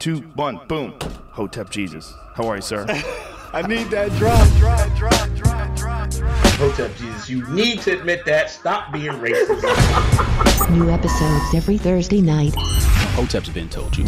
two, one, boom. Hotep Jesus. How are you, sir? I need that drop, drop, drop, drop, drop, drop. Hotep Jesus, you need to admit that. Stop being racist. New episodes every Thursday night. Hotep's been told you.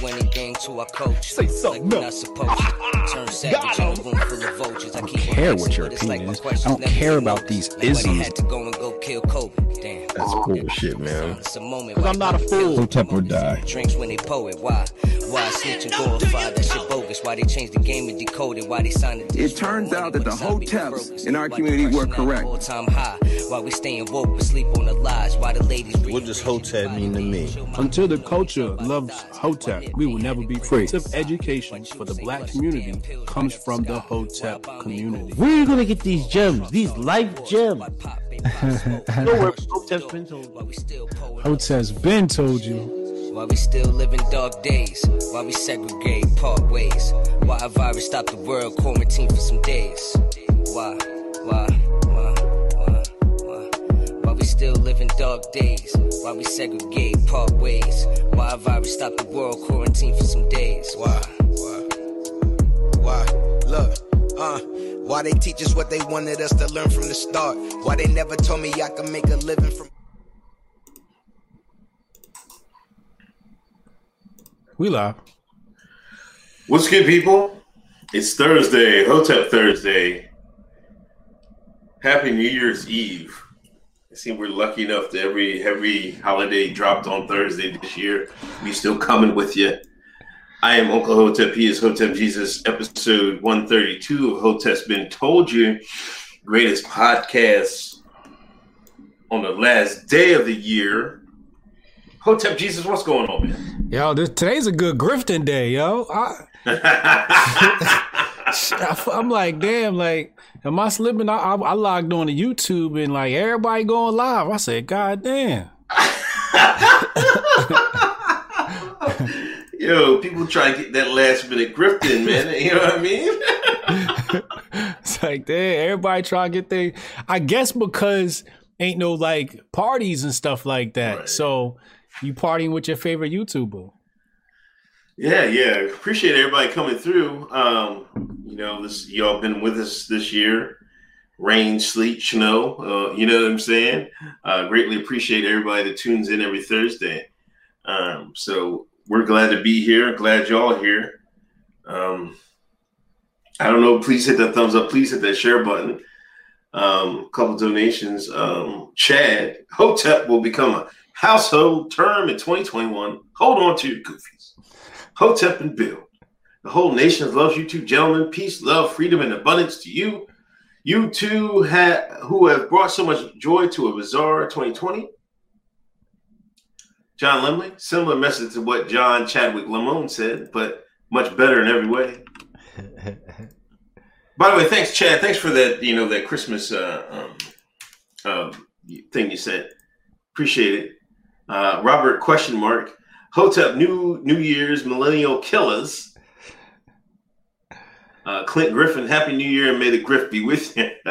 Why do anything to our coach? Say something like we're else. not supposed to. Ah, turn savage in a room full of vultures. I, keep on care what your but it's like opinion is. I don't care about these Like isms. had to go and go kill Kobe. Damn. That's bullshit, man. It's a moment. Cause I'm not a fool. Hotep or die. Drinks when they poet. Why? Why snitch and glorify that shit bogus? Why they changed the game and decoded? Why they signed the It turns out that the hoteps in our community were correct. All time high. Why we staying woke but sleep on the lies? Why the ladies What does Hotep mean to me? Until the culture loves Hotep, we will never be free. Tip education for the black community comes from the Hotep community. Where are you gonna get these gems? These life gems? Nowhere Hotep's been told. Why we still poet? Hotep's been told you. Why we still live in dark days? Why we segregate, part ways? Why a virus stopped the world, quarantine for some days? Why, why, we still living in dark days? Why we segregate, part ways? Why a virus stopped the world, quarantine for some days? Why, why? Why? Look, uh, why they teach us what they wanted us to learn from the start? Why they never told me I could make a living from We live. What's good, people? It's Thursday, Hotep Thursday. Happy New Year's Eve. I see we're lucky enough that every every holiday dropped on Thursday this year. We still coming with you. I am Uncle Hotep. He is Hotep Jesus, episode 132 of Hotep's Been Told You. Greatest podcast on the last day of the year. Hotep Jesus, what's going on, man? Yo, this, today's a good grifting day, yo. I, I'm like, damn, like, am I slipping? I, I, I logged on to YouTube and like everybody going live. I said, God damn. Yo, people try to get that last minute grifting, man. You know what I mean? It's like, damn, everybody try to get their. I guess because ain't no like parties and stuff like that. Right. So you partying with your favorite YouTuber. Yeah, yeah. Appreciate everybody coming through. Um, you know, this y'all been with us this year. Rain, sleet, snow. Uh, you know what I'm saying? Uh, greatly appreciate everybody that tunes in every Thursday. Um, so we're glad to be here. Glad y'all here. Um, I don't know. Please hit that thumbs up. Please hit that share button. Um, a couple donations. Um, Chad Hotep will become a household term in 2021. Hold on to your goofies. Hotep and Bill. The whole nation loves you two gentlemen. Peace, love, freedom, and abundance to you. You two who have brought so much joy to a bizarre 2020. John Lemley, similar message to what John Chadwick Lamone said, but much better in every way. By the way, thanks, Chad. Thanks for that. You know that Christmas uh, um, um, thing you said. Appreciate it. Uh, Robert question mark. Hotep New New Year's Millennial Killers. Uh, Clint Griffin, Happy New Year and may the grift be with you.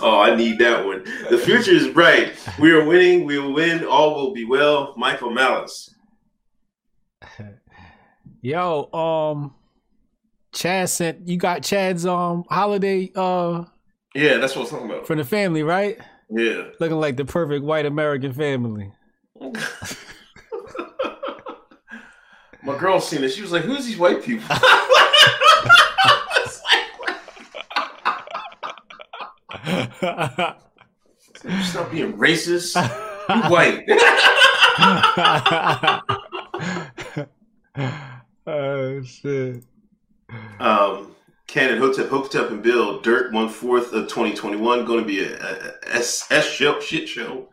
oh, I need that one. The future is bright. We are winning. We will win. All will be well. Michael Malice. Yo, um, Chad sent you got Chad's um holiday uh Yeah, that's what I'm talking about. From the family, right? Yeah. Looking like the perfect white American family. My girl seen it. She was like, "Who's these white people?" Stop being racist. You white. oh shit. Um, Cannon Hotep, Hotep and Bill, Dirt one fourth of 2021, going to be a, a, a S, S show, shit show.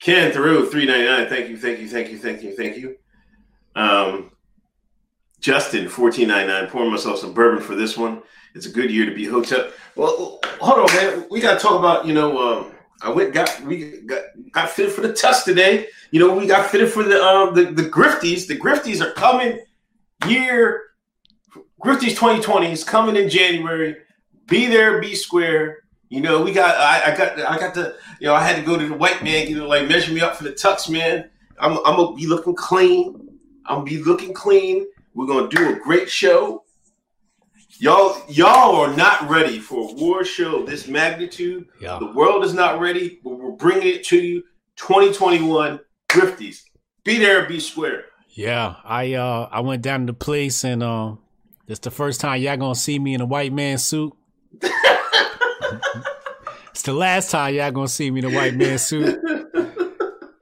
Ken Thoreau, 399. Thank you, thank you, thank you, thank you, thank you. Um, Justin, 1499. Pouring myself some bourbon for this one. It's a good year to be Hotep. Well, hold on, man. We got to talk about, you know, um, I went got we got got fitted for the test today. You know, we got fitted for the um the, the grifties. The grifties are coming year Grifties 2020 is coming in January. Be there, be square. You know, we got I, I got I got the you know I had to go to the white man, you know, like measure me up for the tux, man. I'm I'm gonna be looking clean. I'm gonna be looking clean. We're gonna do a great show. Y'all, y'all are not ready for a war show this magnitude. Yeah. The world is not ready, but we're bringing it to you. 2021 Grifties. Be there, be square. Yeah, I uh I went down to the place and um it's the first time y'all gonna see me in a white man suit. it's the last time y'all gonna see me in a white man suit.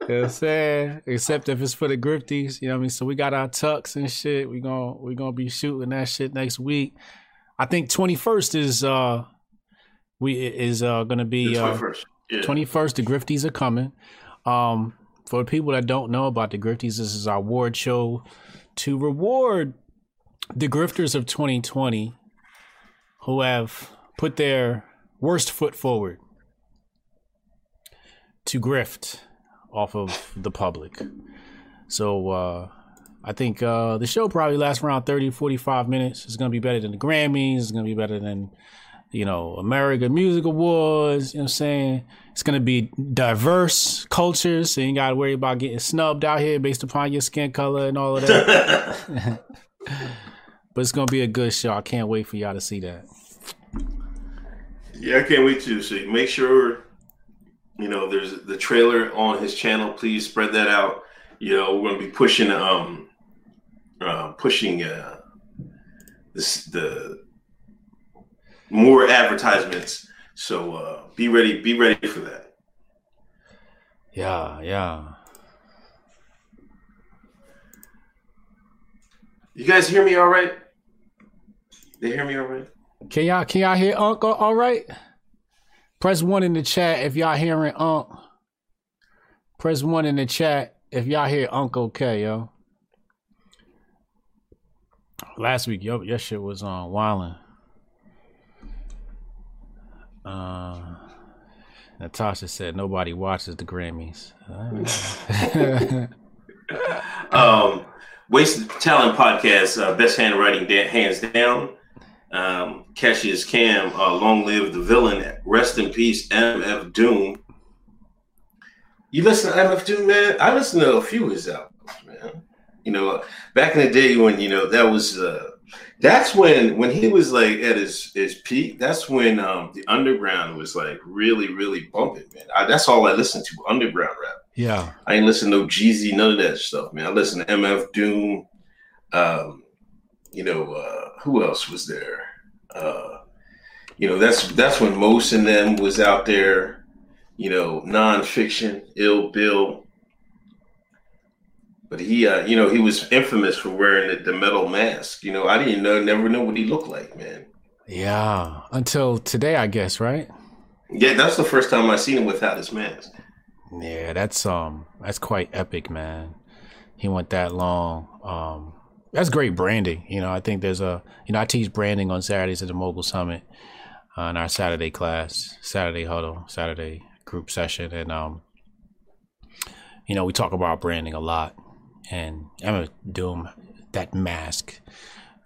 You know what I'm saying? Except if it's for the grifties, you know what I mean? So we got our tucks and shit. We gonna we gonna be shooting that shit next week. I think 21st is uh we is uh gonna be uh 21st, yeah. 21st the grifties are coming. Um for people that don't know about the grifties, this is our award show to reward the grifters of 2020 who have put their worst foot forward to grift off of the public. So uh I think uh the show probably lasts around 30 45 minutes. It's going to be better than the Grammys, it's going to be better than you know, American Music Awards, you know what I'm saying? It's going to be diverse cultures, so you ain't got to worry about getting snubbed out here based upon your skin color and all of that. but it's going to be a good show. I can't wait for y'all to see that. Yeah, I can't wait to see. Make sure you know there's the trailer on his channel. Please spread that out. You know, we're gonna be pushing um uh pushing uh this the more advertisements. So uh be ready, be ready for that. Yeah, yeah. You guys hear me all right? They hear me all right? Can y'all can y'all hear Unc all- all right? Press one in the chat if y'all hearing Unc. Press one in the chat if y'all hear Unc okay, yo. Last week, yo, your shit was on Wildin'. Uh, Natasha said nobody watches the Grammys. um, Wasted Talent Podcast, uh, best handwriting da- hands down. Um, Cassius Cam, uh, long live the villain. Rest in peace, MF Doom. You listen to MF Doom, man? I listen to a few of his albums, man. You know, back in the day when you know that was uh, that's when when he was like at his his peak. That's when um, the underground was like really really bumping, man. I, that's all I listened to, underground rap. yeah. I ain't listen to no Jeezy, none of that stuff, man. I listen to MF Doom. Um, you know, uh, who else was there? Uh, you know, that's that's when most and them was out there. You know, Non Phixion, Ill Bill. But he, uh, you know, he was infamous for wearing the, the metal mask. You know, I didn't know, never know what he looked like, man. Yeah. Until today, I guess, right? Yeah, that's the first time I seen him without his mask. Yeah, that's um that's quite epic, man. he went that long. Um, that's great branding. You know, I think there's a you know I teach branding on Saturdays at the Mogul Summit uh, in our Saturday class, Saturday huddle, Saturday group session, and um, you know we talk about branding a lot. And MF Doom, that mask,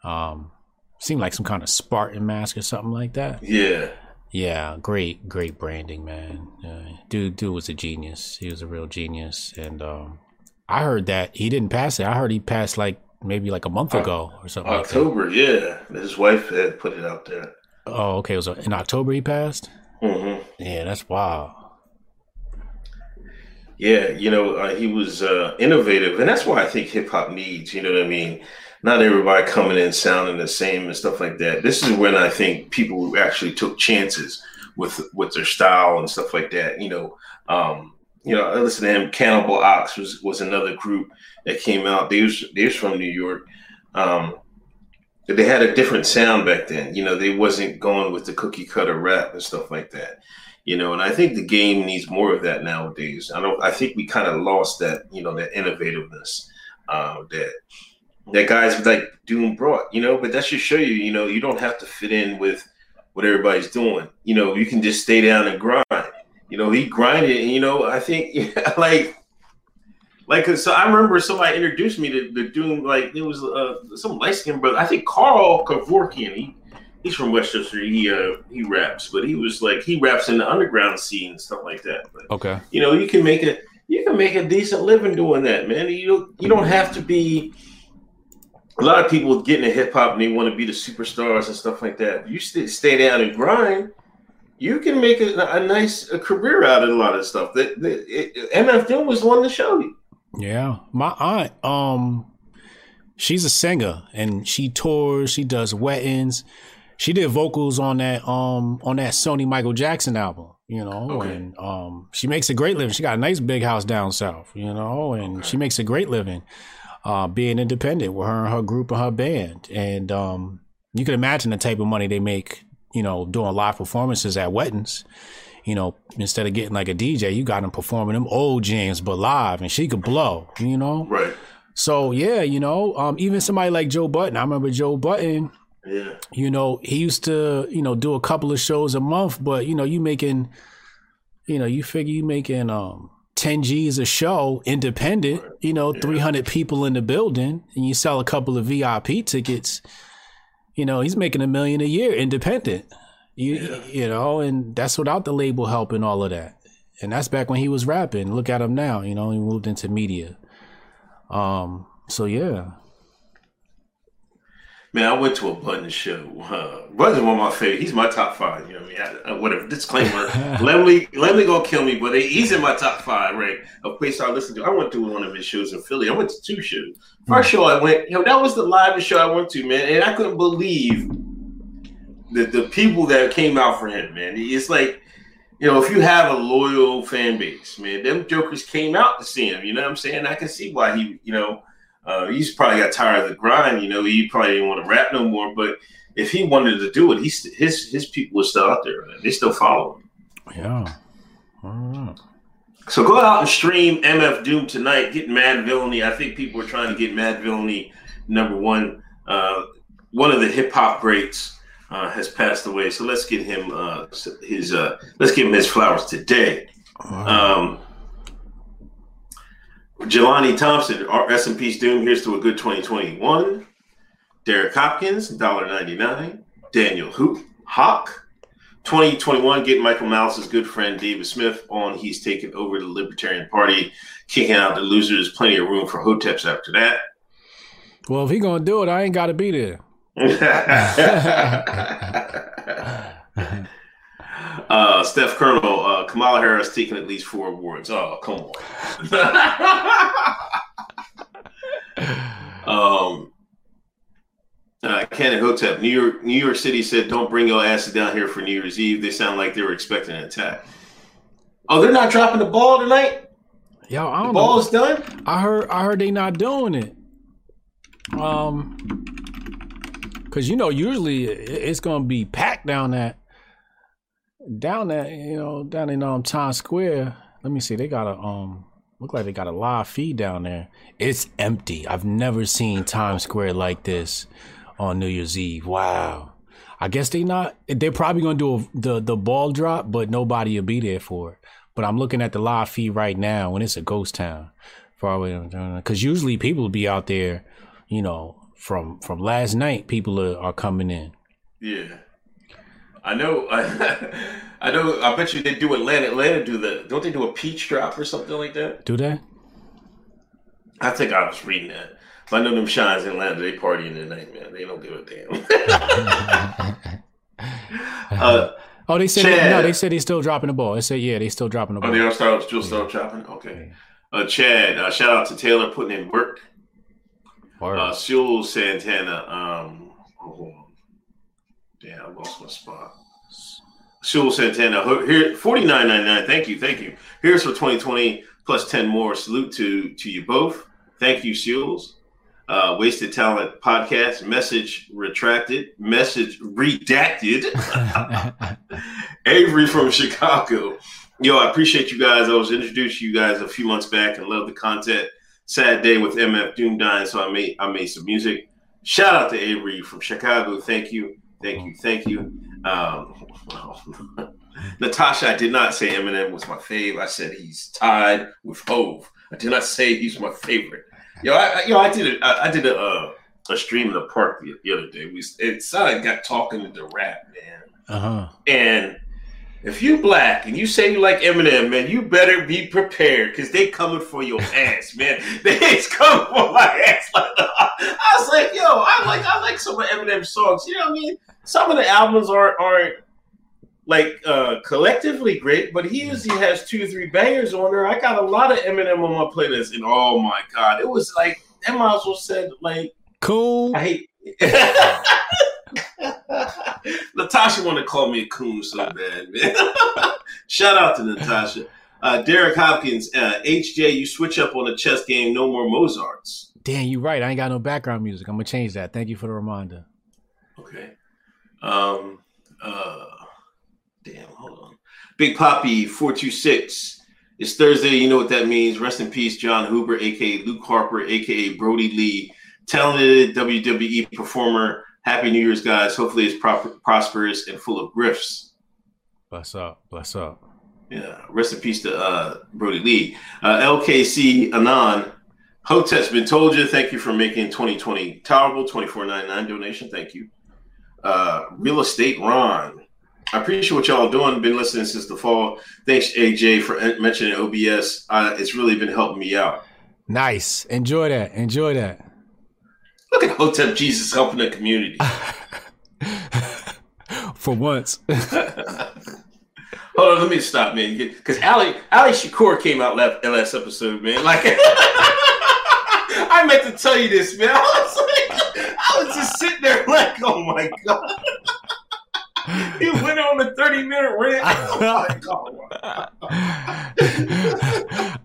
um, seemed like some kind of Spartan mask or something like that. Yeah. Yeah, great, great branding, man. Uh, dude, dude was a genius. He was a real genius, and um, I heard that he didn't pass it. I heard he passed like maybe like a month ago or something. October, like yeah. His wife had put it out there. Oh, okay. It was in October he passed. Mm-hmm. Yeah, that's wild. Yeah, you know, uh, he was uh, innovative, and that's why I think hip hop needs. You know what I mean? Not everybody coming in sounding the same and stuff like that. This is when I think people actually took chances with with their style and stuff like that. You know, um, you know, I listened to him. Cannibal Ox was was another group that came out. They was they was from New York. Um, they had a different sound back then. You know, they wasn't going with the cookie cutter rap and stuff like that you know and i think the game needs more of that nowadays i don't i think we kind of lost that you know that innovativeness uh, that that guys like doom brought you know but that should show you you know you don't have to fit in with what everybody's doing you know you can just stay down and grind you know he grinded and you know i think yeah, like like so i remember somebody introduced me to the doom like it was uh some light skin brother i think carl Kevorkian. he he's from Westchester. He uh he raps, but he was like he raps in the underground scene and stuff like that. But okay, you know, you can make a you can make a decent living doing that, man. You you don't have to be. A lot of people get into hip hop and they want to be the superstars and stuff like that. You stay, stay down and grind, you can make a, a nice a career out of a lot of stuff. That, that it, MF Doom was one to show you. Yeah, my aunt, um, she's a singer and she tours. She does weddings she did vocals on that um on that Sony Michael Jackson album, you know, okay. and um she makes a great living. She got a nice big house down south, you know, and okay. she makes a great living uh being independent with her and her group and her band. And um you can imagine the type of money they make, you know, doing live performances at weddings. You know, instead of getting like a DJ, you got him performing them old jams but live and she could blow, you know? Right. So yeah, you know, um even somebody like Joe Budden. I remember Joe Budden. yeah. You know, he used to, you know, do a couple of shows a month, but you know, you making, you know, you figure you making um 10 G's a show, independent, you know, yeah. 300 people in the building, and you sell a couple of VIP tickets, you know, he's making a million a year independent. You yeah. you know, and that's without the label helping all of that. And that's back when he was rapping. Look at him now, you know, he moved into media. Um, so yeah. Man, I went to a Budden show. Uh, Budden's one of my favorite. He's my top five. You know what I mean? I, I, whatever. Disclaimer. Lemley, Lemley gonna kill me, but he's in my top five, right? Of place I listen to. I went to one of his shows in Philly. I went to two shows. First show I went, you know, that was the livest show I went to, man, and I couldn't believe the the people that came out for him, man. It's like, you know, if you have a loyal fan base, man, them jokers came out to see him. You know what I'm saying? I can see why he, you know uh, he's probably got tired of the grind. You know, he probably didn't want to rap no more. But if he wanted to do it, he's his his people are still out there. Man. They still follow him. Yeah. So go out and stream MF Doom tonight. Get Madvillainy. I think people are trying to get Madvillainy number one. Uh, one of the hip hop greats uh, has passed away. So let's get him uh, his uh, let's give him his flowers today. Um, Jelani Thompson, S and P Doom. Here's to a good 2021. Derek Hopkins, $1.99. Daniel Hoop, Hawk. 2021, get Michael Malice's good friend David Smith on. He's taken over the Libertarian Party, kicking out the losers. Plenty of room for Hoteps after that. Well, if he gonna do it, I ain't got to be there. Uh, Steph Colonel, uh, Kamala Harris taking at least four awards. Oh, come on. um, uh, Cannon Hotep, New York, New York City said, "Don't bring your asses down here for New Year's Eve." They sound like they were expecting an attack. Oh, they're not dropping the ball tonight. Yo, I don't the ball is done. I heard. I heard they not doing it. Um, because you know, usually it's gonna be packed down that down there, you know, down in um Times Square. Let me see. They got a um Look like they got a live feed down there. It's empty. I've never seen Times Square like this on New Year's Eve. Wow. I guess they not. They're probably gonna do a, the the ball drop, but nobody will be there for it. But I'm looking at the live feed right now, and it's a ghost town. Because usually people be out there, you know, from from last night. People are, are coming in. Yeah, I know. I, I know. I bet you they do Atlanta. Atlanta do the don't they do a peach drop or something like that? Do they? I think I was reading that. But I know them shines in Atlanta. They partying night, man. They don't give a damn. uh, oh, they said Chad, no. They said he's still dropping the ball. They said yeah, they still dropping the ball. Oh, they are still still, still dropping. Okay. Uh, Chad, uh, shout out to Taylor putting in work. Uh, Sewell Santana. Um, oh, yeah, I lost my spot. Sewell Santana. Here, forty nine ninety nine. Thank you, thank you. Here's for twenty twenty plus ten more. Salute to to you both. Thank you, Sewells. Uh, Wasted Talent podcast. Message retracted. Message redacted. Avery from Chicago. Yo, I appreciate you guys. I was introduced to you guys a few months back and love the content. Sad day with MF Doom dying, so I made I made some music. Shout out to Avery from Chicago. Thank you, thank you, thank you. Um, Natasha, I did not say Eminem was my fave. I said he's tied with Hove. I did not say he's my favorite. Yo, I, yo, I did a, I, I did a, uh, a stream in the park the, the other day. We it sounded got talking into rap, man. Uh huh. And if you black and you say you like Eminem, man, you better be prepared because they coming for your ass, man. They's coming for my ass. I was like, yo, I like I like some of Eminem songs. You know what I mean? Some of the albums aren't aren't like uh collectively great, but he usually has two or three bangers on there. I got a lot of Eminem on my playlist, and oh my god, it was like that might as well said like cool. I hate Natasha want to call me a coon so bad, man. Shout out to Natasha. Uh, Derek Hopkins, uh, HJ, you switch up on the chess game. No more Mozarts. Damn, you're right. I ain't got no background music. I'm gonna change that. Thank you for the reminder. Okay. Um. Uh. Damn. Hold on. Big Poppy four two six. It's Thursday. You know what that means. Rest in peace, Jon Huber, aka Luke Harper, aka Brodie Lee, talented WWE performer Happy New Year's, guys. Hopefully, it's pro- prosperous and full of grifts. Bless up. Bless up. Yeah. Rest in peace to uh, Brodie Lee. Uh, LKC Anon. Hotep's been told you. Thank you for making 2020 tolerable. 24.99 donation. Thank you. Uh, Real Estate Ron. I appreciate what y'all doing. Been listening since the fall. Thanks, AJ, for mentioning OBS. Uh, it's really been helping me out. Nice. Enjoy that. Enjoy that. Look at Hotep Jesus helping the community. For once. Hold on, let me stop, man. Because Ali Ali Shakur came out last, last episode, man. Like I meant to tell you this, man. I was like, I was just sitting there like, oh my god. he went on a 30 minute rant. Oh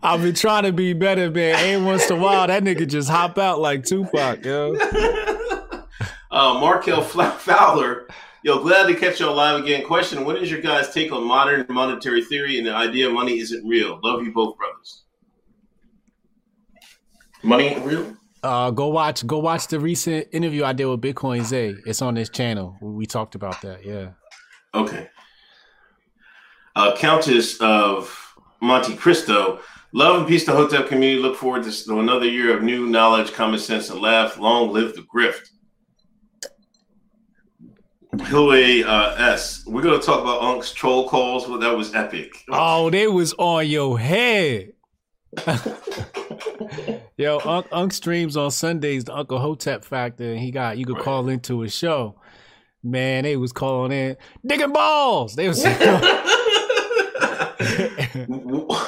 I've been trying to be better, man. Ain't once in a while that nigga just hop out like Tupac, yo. uh, Markel Fowler, yo, glad to catch y'all live again. Question: What is your guys' take on modern monetary theory and the idea of money isn't real? Love you both, brothers. Money ain't real. Uh, go watch go watch the recent interview I did with Bitcoin Zay. It's on this channel. We talked about that. Yeah. Okay. Uh, Countess of Monte Cristo. Love and peace to Hotep community. Look forward to another year of new knowledge, common sense, and laugh. Long live the grift. Hillway uh, S. We're gonna talk about Unk's troll calls. Well, that was epic. Oh, they was on your head. Yo, Unc, Unc streams on Sundays the Uncle Hotep Factor, and he got you could right. call into his show. Man, they was calling in digging balls. They was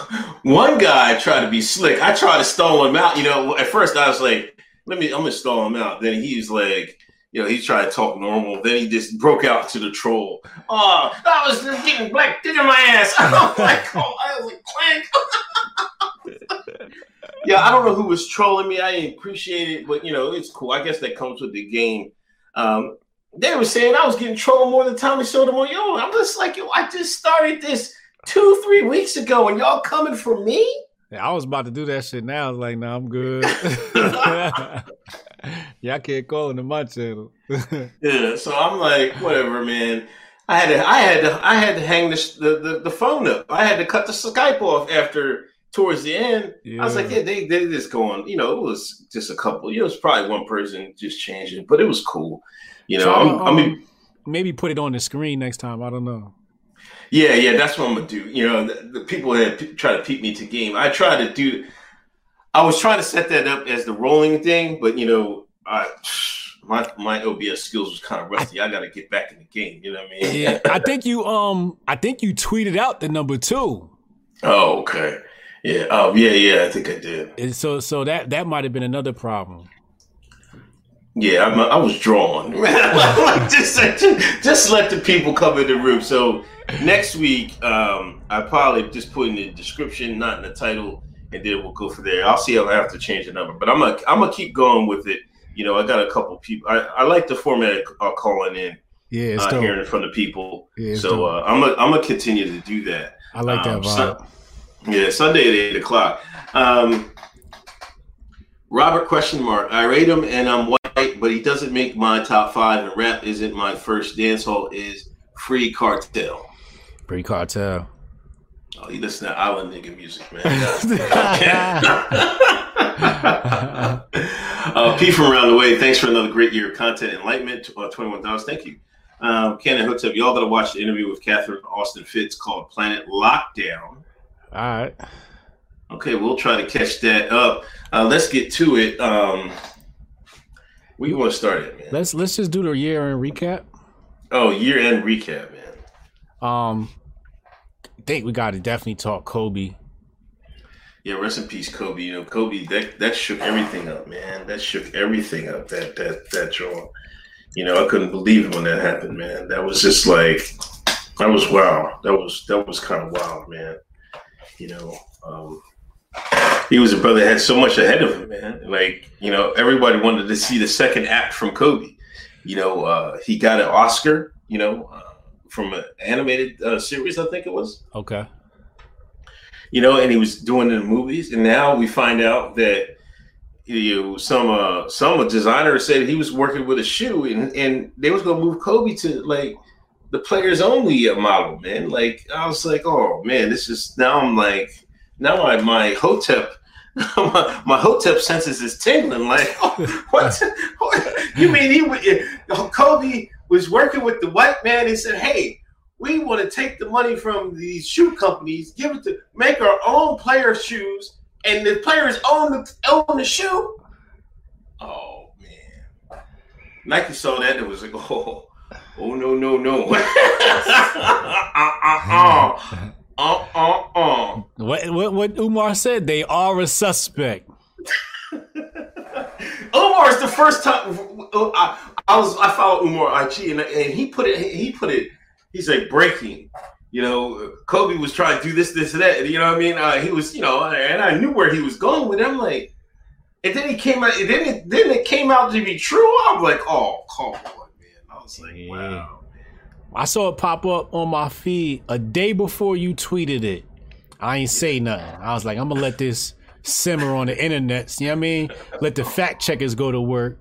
one guy tried to be slick. I tried to stall him out. You know, at first I was like, "Let me, I'm gonna stall him out." Then he's like, you know, he tried to talk normal. Then he just broke out to the troll. Oh, I was just getting black dick in my ass. I was like, oh, I was like, clank. yeah, I don't know who was trolling me. I didn't appreciate it, but you know, it's cool. I guess that comes with the game. Um, they were saying I was getting trolled more than Tommy Sotomayor. Yo, I'm just like, yo, I just started this two, three weeks ago, and y'all coming for me? Yeah, I was about to do that shit now. I was like, nah, I'm good. yeah, I can't call into my channel. yeah, so I'm like, whatever, man. I had to, I had to, I had to hang the, the, the, the phone up. I had to cut the Skype off after towards the end. Yeah. I was like, yeah, they they just going, you know, it was just a couple. You know, it was probably one person just changing, but it was cool. You know, so, um, I mean, maybe put it on the screen next time. I don't know. Yeah, yeah, that's what I'm gonna do. You know, the, the people that p- try to peep me to game, I try to do. I was trying to set that up as the rolling thing, but you know, I my my OBS skills was kind of rusty. I got to get back in the game. You know what I mean? yeah, I think you um, I think you tweeted out the number two. Oh, okay. Yeah. Oh, yeah, yeah. I think I did. And so, so that that might have been another problem. Yeah, I'm, i was drawn. just, just let the people come in the room. So next week, um, I probably just put in the description, not in the title, and then we'll go for there. I'll see if I have to change the number, but I'm gonna I'm gonna keep going with it. You know, I got a couple people. I, I like the format of calling in. Yeah, uh, hearing from the people. Yeah, so uh, I'm gonna I'm gonna continue to do that. I like that um, vibe. So, yeah, Sunday at eight o'clock. Um, Robert question mark. I rate him and I'm white, but he doesn't make my top five, and rap isn't my first dancehall. Is Free Kartel. Free Kartel. Oh, you listen to island nigga music, man. uh, P from around the way. Thanks for another great year of content enlightenment. Uh, Twenty one dollars. Thank you. Um, Ken and Hotep, y'all gotta watch the interview with Catherine Austin Fitts called Planet Lockdown. All right. Okay, we'll try to catch that up. Uh, let's get to it. Um, where you want to start it, man? Let's let's just do the year end recap. Oh, year end recap. Um, I think we got to definitely talk Kobe. Yeah, rest in peace, Kobe. You know, Kobe that that shook everything up, man. That shook everything up. That that that draw. You know, I couldn't believe it when that happened, man. That was just like that was wow. That was that was kind of wild, man. You know, um, he was a brother that had so much ahead of him, man. Like, you know, everybody wanted to see the second act from Kobe. You know, uh, he got an Oscar, you know, from an animated uh, series, I think it was. Okay. You know, and he was doing it in movies, and now we find out that you know, some uh, some designer said he was working with a shoe, and and they was gonna move Kobe to like the players only model, man. Like I was like, oh man, this is now I'm like now my my hotep my, my hotep senses is tingling. Like oh, what? you mean he would Kobe was working with the white man and said, hey. We want to take the money from these shoe companies, give it to make our own player shoes, and the players own the own the shoe. Oh man, Nike saw that. It was like, oh, Oh no no no! uh, uh, uh, uh, uh, uh. What, what what Umar said? They are a suspect. Umar is the first time I, I was I followed Umar IG and, and he put it he put it he's like breaking. You know, Kobe was trying to do this, this, and that. You know what I mean? Uh, he was, you know, and I knew where he was going with it. I'm like, and then he came out, and then it, then it came out to be true. I'm like, oh, come on man. I was like, wow. I saw it pop up on my feed a day before you tweeted it. I ain't say nothing. I was like, I'm gonna let this simmer on the internet. You know what I mean? Let the fact checkers go to work.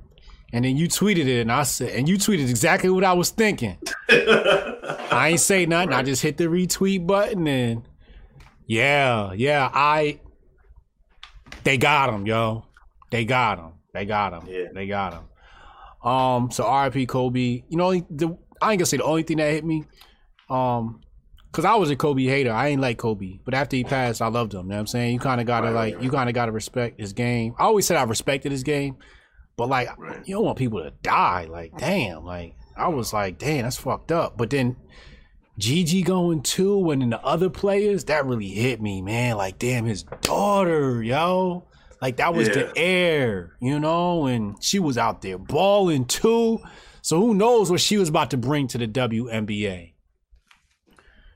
And then you tweeted it, and I said, and you tweeted exactly what I was thinking. I ain't say nothing. Right. I just hit the retweet button, and yeah, yeah, I. They got him, yo. They got him. They got him. Yeah. They got him. Um, so RIP Kobe. You know, the, I ain't gonna say the only thing that hit me. Um, cause I was a Kobe hater. I ain't like Kobe, but after he passed, I loved him. You know what I'm saying? You kind of gotta right, like, right, you kind of gotta respect his game. I always said I respected his game, but like, you don't want people to die. Like, damn, like I was like, damn, that's fucked up. But then Gigi going too, and then the other players, that really hit me, man. Like, damn, his daughter, yo. Like that was yeah. the air, you know, and she was out there balling too. So who knows what she was about to bring to the WNBA?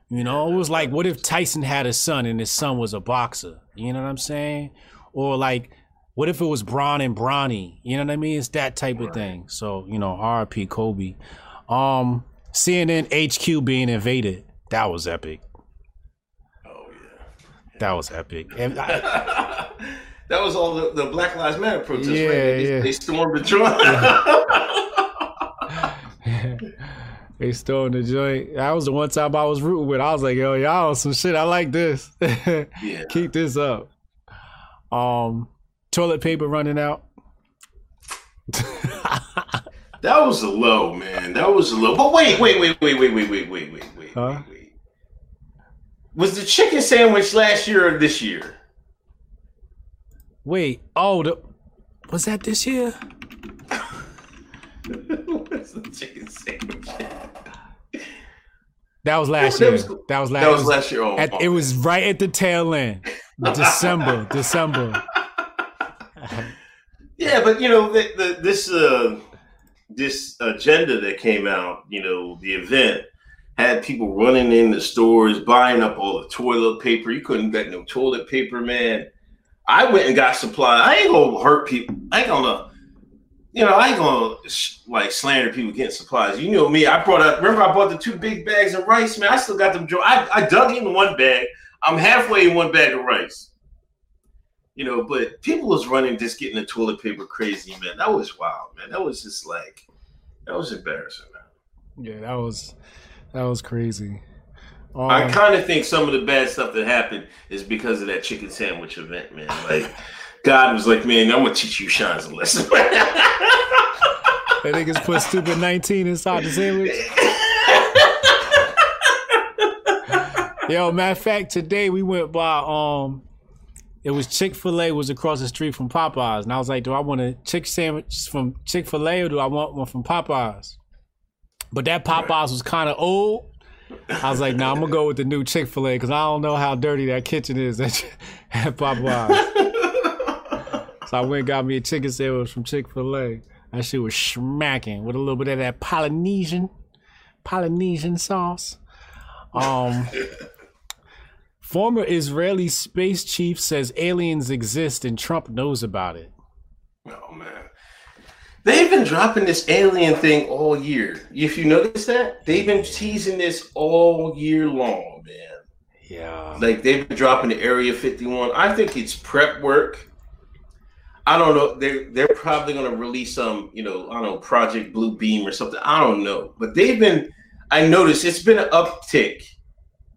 You know, it was like, what if Tyson had a son and his son was a boxer? You know what I'm saying? Or like, what if it was Bron and Bronny? You know what I mean? It's that type of thing. So, you know, RP Kobe. Um, CNN HQ being invaded. That was epic. Oh yeah. That was epic. And I- That was all the, the Black Lives Matter protests, Yeah, right? They, yeah. they stormed the joint. they stole the joint. That was the one time I was rooting with. I was like, yo, y'all some shit. I like this. Yeah. Keep this up. Um, toilet paper running out. that was a low, man. That was a low. But wait, wait, wait, wait, wait, wait, wait, wait, wait, wait. Huh? Was the chicken sandwich last year or this year? Wait, oh, the, was that this year? What's the chicken sandwich? That was last year. that was last. that was last year. Oh, at- oh. it was right at the tail end, December. December. Yeah, but you know, the, the, this uh, this agenda that came out, you know, the event had people running in the stores buying up all the toilet paper. You couldn't get no toilet paper, man. I went and got supplies. I ain't gonna hurt people. I ain't gonna, you know, I ain't gonna like slander people getting supplies. You know me. I brought up. Remember, I bought the two big bags of rice, man. I still got them. I, I dug in one bag. I'm halfway in one bag of rice. You know, but people was running just getting the toilet paper crazy, man. That was wild, man. That was just like that was embarrassing, man. Yeah, that was that was crazy. Um, I kind of think some of the bad stuff that happened is because of that chicken sandwich event, man. Like God was like, man, I'm gonna teach you shines a lesson. that niggas put stupid nineteen inside the sandwich. Yo, matter of fact, today we went by um it was Chick fil A was across the street from Popeyes. And I was like, do I want a chick sandwich from Chick fil A or do I want one from Popeyes? But that Popeyes was kind of old. I was like, nah, I'm gonna go with the new Chick fil A because I don't know how dirty that kitchen is at, at Popeyes. so I went and got me a chicken sandwich from Chick fil A. That shit was smacking with a little bit of that Polynesian, Polynesian sauce. Um, Former Israeli space chief says aliens exist and Trump knows about it. oh man, they've been dropping this alien thing all year. If you notice that, they've been teasing this all year long, man. Yeah. Like they've been dropping the Area 51. I think it's prep work. I don't know. They're they're probably gonna release some, you know, I don't know, Project Blue Beam or something. I don't know. But they've been I noticed it's been an uptick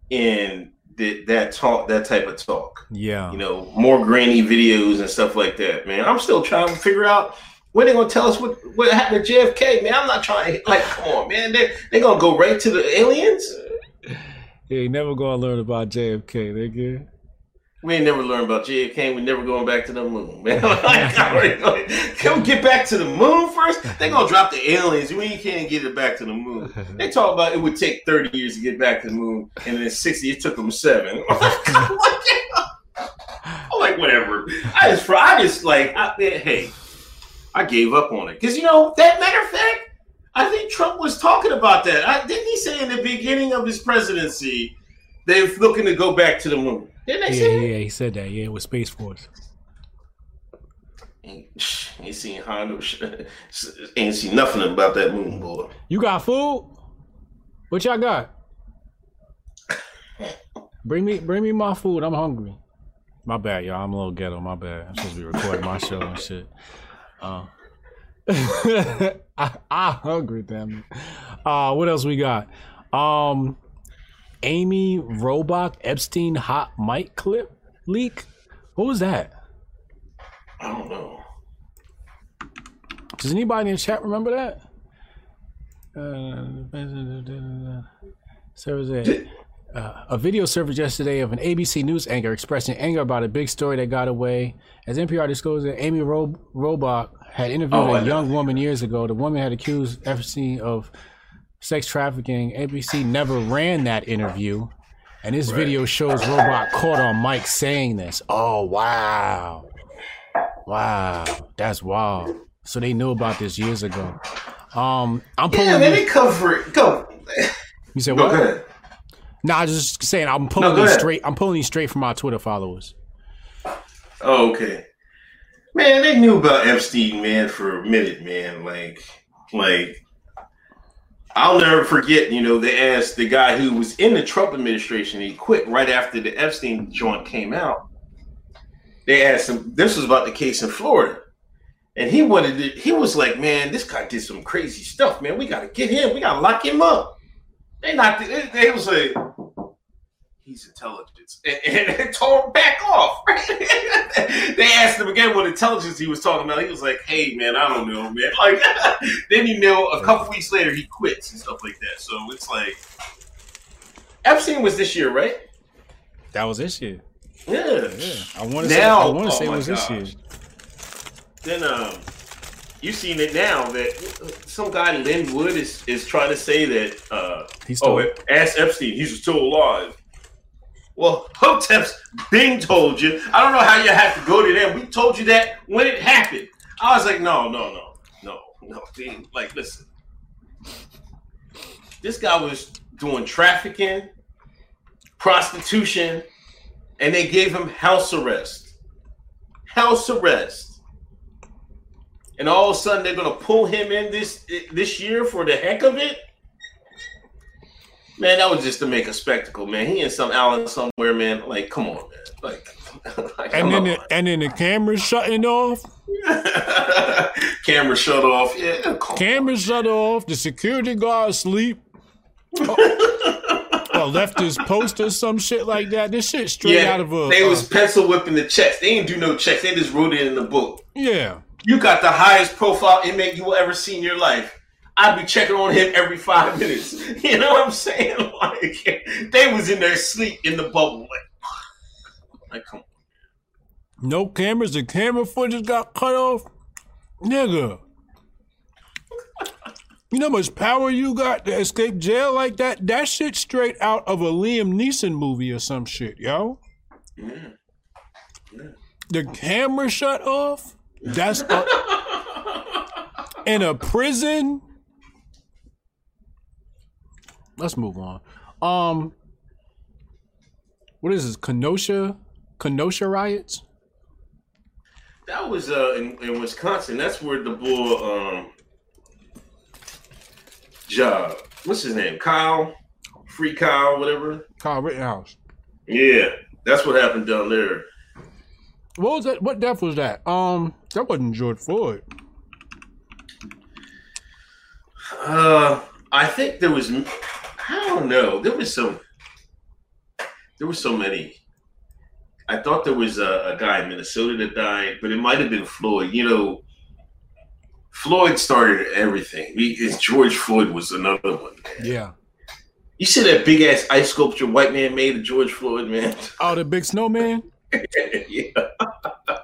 in the, that talk, that type of talk. Yeah. You know, more grainy videos and stuff like that, man. I'm still trying to figure out when they're gonna tell us what, what happened to JFK, man. I'm not trying to like come on, man. They they're gonna go right to the aliens. Yeah, you never gonna learn about JFK, nigga. We ain't never learned about JFK. We never going back to the moon, man. we get back to the moon first? They gonna drop the aliens. We can't get it back to the moon. They talk about it would take thirty years to get back to the moon, and then sixty it took them seven. I'm like, whatever. I just, I just like, I, hey, I gave up on it because you know that matter of fact, I think Trump was talking about that. I, didn't he say in the beginning of his presidency they're looking to go back to the moon? Didn't they Yeah, say? that? yeah, he said that. Yeah, with Space Force. Ain't, ain't seen Hondo. Ain't seen nothing about that moon boy. You got food? What y'all got? Bring me, bring me my food. I'm hungry. My bad, y'all. I'm a little ghetto. My bad. I'm supposed to be recording my show and shit. Uh, I, I hungry, damn it. Uh, what else we got? Um, Amy Robach Epstein hot mic clip leak. What was that? I don't know. Does anybody in the chat remember that? Uh, surface uh, a video surfaced yesterday of an ABC News anchor expressing anger about a big story that got away. As NPR disclosed that Amy Ro- Robach had interviewed Oh, a young woman years ago. The woman had accused Epstein of sex trafficking. ABC never ran that interview. And this video shows Robach caught on mic saying this. Oh, wow. Wow. That's wild. So they knew about this years ago. Um, I'm pulling. Yeah, man, they cover it. Go. You said Go what? ahead. Nah, I was just saying I'm pulling No, these straight. I'm pulling these straight from my Twitter followers. Oh, okay. Man, they knew about Epstein, man, for a minute, man. Like, like, I'll never forget, you know, they asked the guy who was in the Trump administration, he quit right after the Epstein joint came out. They asked him, this was about the case in Florida. And he wanted to, he was like, man, this guy did some crazy stuff, man. We got to get him. We got to lock him up. They not, they, they was like, he's intelligence. And, and, and told him back off. they asked him again what intelligence he was talking about. He was like, hey, man, I don't know, man. Like, then you know, a couple weeks later, he quits and stuff like that. So it's like, Epstein was this year, right? That was this year. Yeah. yeah. I want to say, I want to oh say it my was this year. Then um, you've seen it now that some guy Lin Wood is is trying to say that uh, He's oh, ask Epstein, he's still alive. Well, Hotep's Bing told you. I don't know how you have to go to them. We told you that when it happened. I was like, no, no, no, no, no. Dude, Like, listen, this guy was doing trafficking, prostitution, and they gave him house arrest. House arrest. And all of a sudden they're gonna pull him in this this year for the heck of it. Man, that was just to make a spectacle, man. He in some island somewhere, man. Like, come on, man. Like, like, And then the, and then the camera's shutting off. camera shut off. Yeah, Camera shut off. The security guard asleep. Oh, or left his post or some shit like that. This shit straight yeah, out of a. they uh, was pencil whipping the checks. They didn't do no checks. They just wrote it in the book. yeah. You got the highest profile inmate you will ever see in your life. I'd be checking on him every five minutes. You know what I'm saying? Like they was in their sleep in the bubble. Like, like come on. No cameras. The camera footage got cut off. Nigga. You know how much power you got to escape jail like that? That shit straight out of a Liam Neeson movie or some shit, yo. The camera shut off? That's a, in a prison? Let's move on. Um what is this? Kenosha? Kenosha riots? That was uh in, in Wisconsin. That's where the boy um job. What's his name? Kyle? Free Kyle, whatever. Kyle Rittenhouse. Yeah. That's what happened down there. What was that? What death was that? Um, that wasn't George Floyd. Uh, I think there was. I don't know. There was some. There were so many. I thought there was a, a guy in Minnesota that died, but it might have been Floyd. You know, Floyd started everything. He, George Floyd was another one. Yeah. You see that big ass ice sculpture white man made of George Floyd, man? Oh, the big snowman. yeah.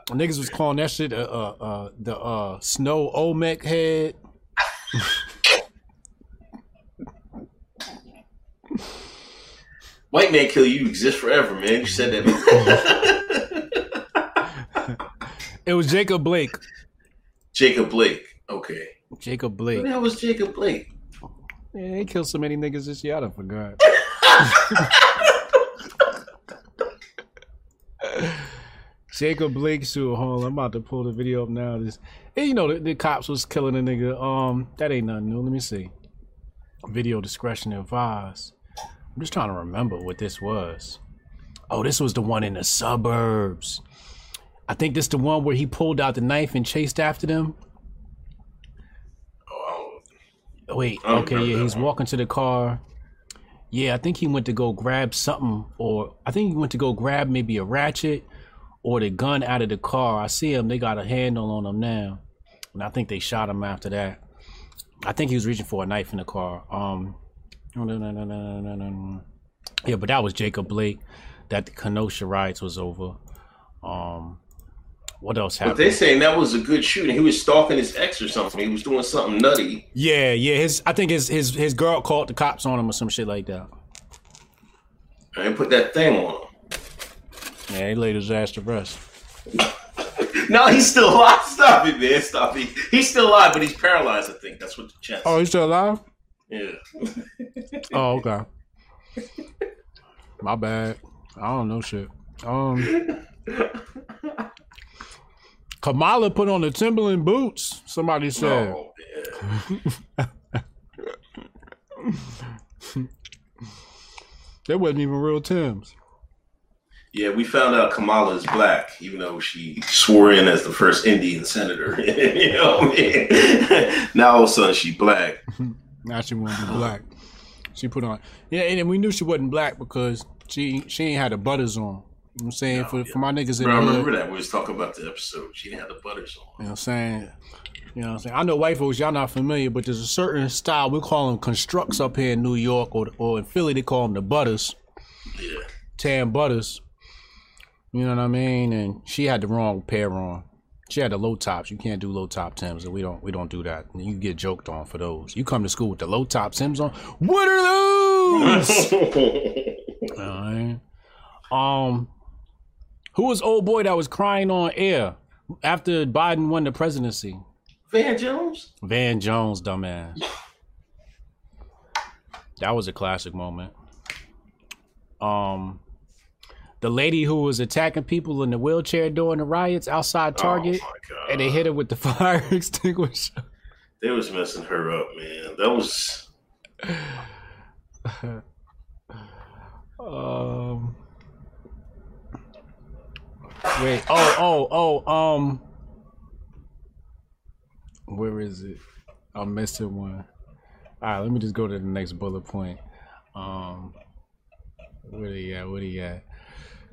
Niggas was calling that shit uh, uh, uh the uh snow Olmec head. White man kill you exist forever, man. You said that. It was Jacob Blake. Jacob Blake. Okay. Jacob Blake. That was Jacob Blake? Yeah, they killed so many niggas this year. I forgot. Jacob Blake suit. Hold on, I'm about to pull the video up now. This, hey, you know, the, the cops was killing a nigga. Um, that ain't nothing new. Let me see. Video discretion advised. I'm just trying to remember what this was. Oh, this was the one in the suburbs. I think this the one where he pulled out the knife and chased after them. Oh, Wait, okay, yeah, he's one. walking to the car. Yeah, I think he went to go grab something, or I think he went to go grab maybe a ratchet or the gun out of the car. I see him; they got a handle on him now, and I think they shot him after that. I think he was reaching for a knife in the car. Um, no, no, no, no, no, no, no, no. yeah, but that was Jacob Blake. That the Kenosha riots was over. Um, what else But happened? they saying that was a good shooting. He was stalking his ex or something. He was doing something nutty. Yeah, yeah. His I think his his his girl called the cops on him or some shit like that. And put that thing on him. Yeah, he laid his ass to rest. No, he's still alive. Stop it, man. Stop it. He's still alive, but he's paralyzed. I think that's what the chest. Oh, he's still alive? Yeah. Oh, okay. My bad. I don't know shit. Um Kamala put on the Timberland boots, somebody said. Oh, That wasn't even real Tim's. Yeah, we found out Kamala is black, even though she swore in as the first Indian senator. you know I mean? now all of a sudden she black. Now she want to be black. She put on yeah, and we knew she wasn't black because she she ain't had the butters on. You know what I'm saying oh, for for my niggas in Bro, I the hood, remember that we was talking about the episode. She didn't have the butters on. You know what I'm saying? You know what I'm saying? I know white folks, y'all not familiar, but there's a certain style we call them constructs up here in New York or or in Philly they call them the butters. Yeah. Tan butters. You know what I mean? And she had the wrong pair on. She had the low tops. You can't do low top Tims, and we don't we don't do that. And you get joked on for those. You come to school with the low top Tims on. What are those? Alright. Um, who was old boy that was crying on air after Biden won the presidency? Van Jones? Van Jones, dumbass. That was a classic moment. Um, the lady who was attacking people in the wheelchair during the riots outside Target, and they hit her with the fire extinguisher. They was messing her up, man. That was Um. Wait. Oh. Oh. Oh. Um. Where is it? I'm missing one. All right. Let me just go to the next bullet point. Um. Where he at? Where he at?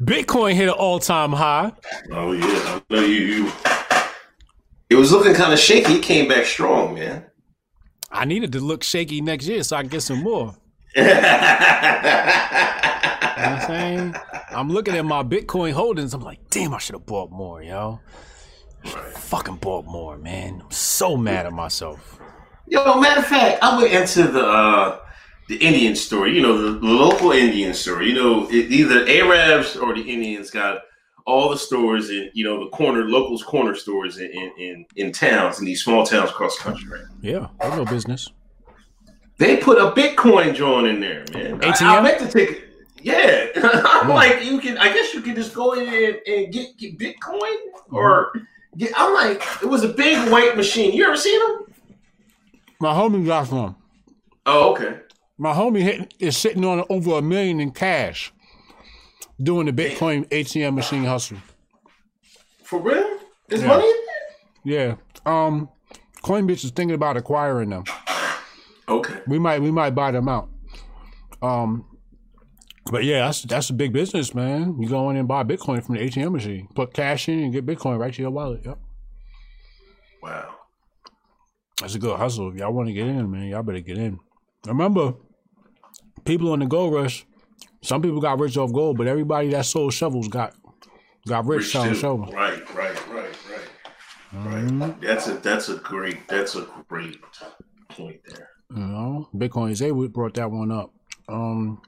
Bitcoin hit an all-time high. Oh yeah, I know you. you it was looking kind of shaky. It came back strong, man. I needed to look shaky next year so I can get some more. you know what I'm saying? I'm looking at my Bitcoin holdings. I'm like, damn, I should have bought more, yo. Fucking bought more, man. I'm so mad at myself. Yo, matter of fact, I went into the uh, the Indian story, You know, the, the local Indian story. You know, it, either Arabs or the Indians got all the stores in you know the corner locals corner stores in in, in, in towns in these small towns across the country. Right? Yeah, I know business. They put a Bitcoin joint in there, man. I, I ATM? meant to take. it. Yeah, I'm Yeah. like, you can. I guess you can just go in and, and get, get Bitcoin, or mm-hmm. get, I'm like, it was a big white machine. You ever seen them? My homie got one. Oh, okay. My homie is sitting on over a million in cash doing the Bitcoin ATM machine hustle. For real? There's Yeah. money in Yeah. Um, Coinbase is thinking about acquiring them. Okay. We might we might buy them out. Um, but yeah, that's that's a big business, man. You go in and buy Bitcoin from the ATM machine, put cash in, and get Bitcoin right to your wallet. Yep. Wow. That's a good hustle. If y'all want to get in, man, y'all better get in. Remember, people on the gold rush. Some people got rich off gold, but everybody that sold shovels got got rich, Rich selling shovels. Right, right, right, right. Mm-hmm. Right. That's a that's a great that's a great point there. You know, Bitcoin Zay brought that one up. Um,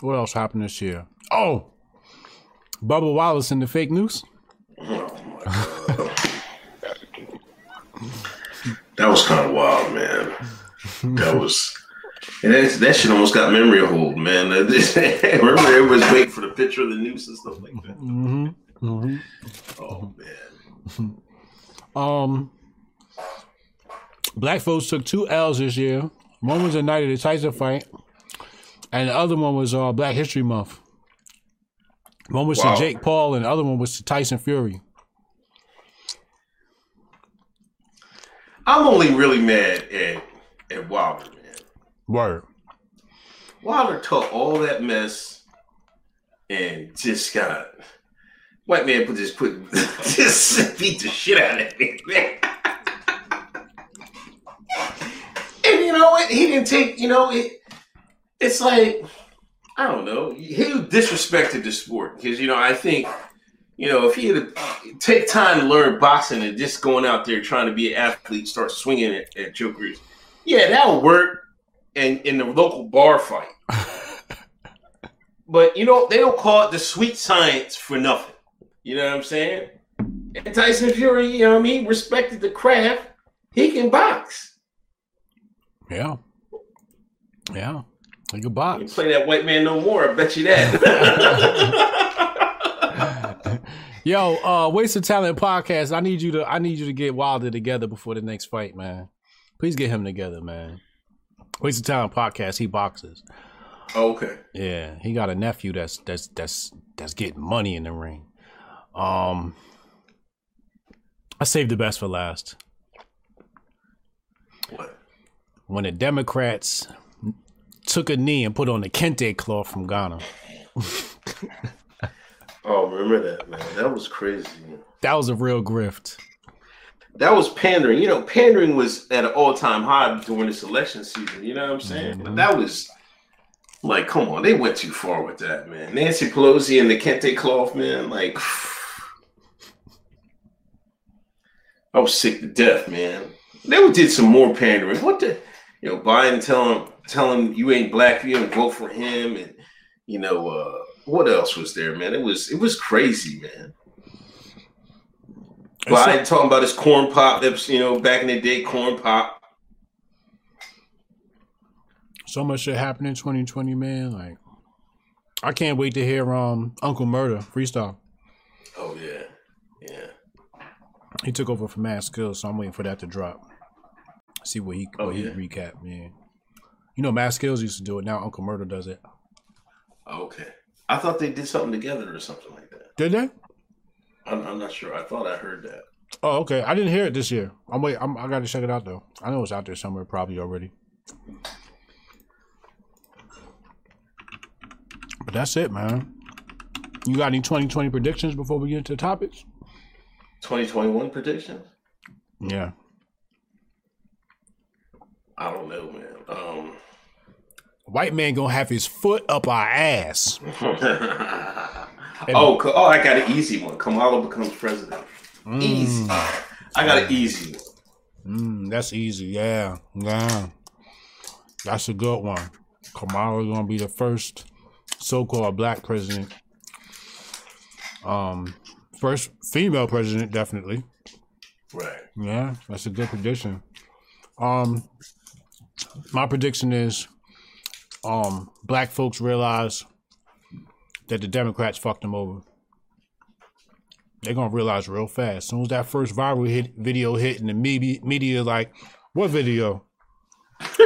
what else happened this year? Oh, Bubba Wallace in the fake news. That was kind of wild, man. That was, and that, that shit almost got memory hold, man. Remember, everybody's waiting for the picture of the noose and stuff like that. Mm-hmm. Mm-hmm. Oh man, Um, black folks took two L's this year. One was the night of the Tyson fight, and the other one was uh, Black History Month. One was Wow. to Jake Paul, and the other one was to Tyson Fury. I'm only really mad at at Wilder, man. Word. Wilder took all that mess and just got white man put just put just beat the shit out of man. and you know what? He didn't take. You know it. It's like I don't know. He disrespected the sport because you know I think you know if he had take time to learn boxing and just going out there trying to be an athlete, start swinging at, at jokers, yeah, that would work. In in the local bar fight. But you know, they don't call it the sweet science for nothing. You know what I'm saying? And Tyson Fury, you know what I mean, respected the craft. He can box. Yeah. Yeah. Like a box. You play that white man no more, I bet you that. Yo, uh, Waste of Talent podcast. I need you to I need you to get Wilder together before the next fight, man. Please get him together, man. Waste of Talent podcast. He boxes. Oh, okay. Yeah, he got a nephew that's that's that's that's getting money in the ring. Um, I saved the best for last. What? When the Democrats took a knee and put on the kente cloth from Ghana. oh, remember that man? That was crazy. That was a real grift. That was pandering. You know, pandering was at an all-time high during this election season. You know what I'm saying? Mm-hmm. But that was like, come on, they went too far with that, man. Nancy Pelosi and the kente cloth, man. Like, I was sick to death, man. They did some more pandering. What the, you know, Biden telling telling you ain't black, you don't vote for him, and you know, uh, what else was there, man? It was it was crazy, man. Biden talking about his corn pop that's you know back in the day, corn pop. So much shit happened in 2020, man. Like, I can't wait to hear um Uncle Murder freestyle. Oh yeah, yeah. He took over for Mad Skillz, so I'm waiting for that to drop. See what he Oh, what he recap, man. You know, Mad Skillz used to do it. Now Uncle Murder does it. Okay, I thought they did something together or something like that. Did they? I'm, I'm not sure. I thought I heard that. Oh, okay. I didn't hear it this year. I'm wait. I'm, I got to check it out though. I know it's out there somewhere, probably already. But that's it, man. You got any 2020 predictions before we get into the topics? 2021 predictions? Yeah. I don't know, man. Um, White man gonna have his foot up our ass. oh, co- oh, I got an easy one. Kamala becomes president. Easy. Mm. I got an easy one. Mm, that's easy. Yeah, yeah. That's a good one. Kamala gonna be the first so-called black president. Um, first female president, definitely. Right. Yeah, that's a good prediction. Um, my prediction is, um, black folks realize that the Democrats fucked them over. They're gonna realize real fast. As soon as that first viral hit video hit in the media, media like, what video?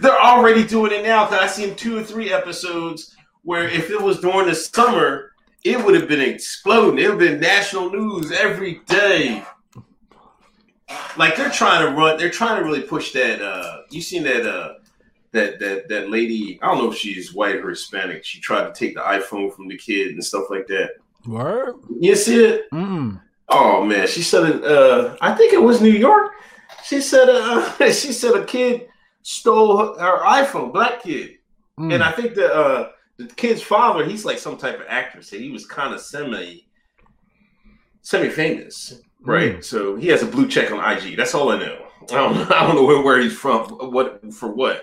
They're already doing it now because I seen two or three episodes where if it was during the summer, it would have been exploding. It would have been national news every day. Like they're trying to run, they're trying to really push that. Uh, you seen that? Uh, that that that lady. I don't know if she's white or Hispanic. She tried to take the iPhone from the kid and stuff like that. What? You see it? Mm. Oh man, she said it. Uh, I think it was New York. She said. Uh, she said a kid stole her, her iPhone, black kid, Mm. and I think the uh, the kid's father, he's like some type of actor. So he was kind of semi semi famous, right? So he has a blue check on IG. That's all I know. I don't, I don't know where, where he's from, what for what.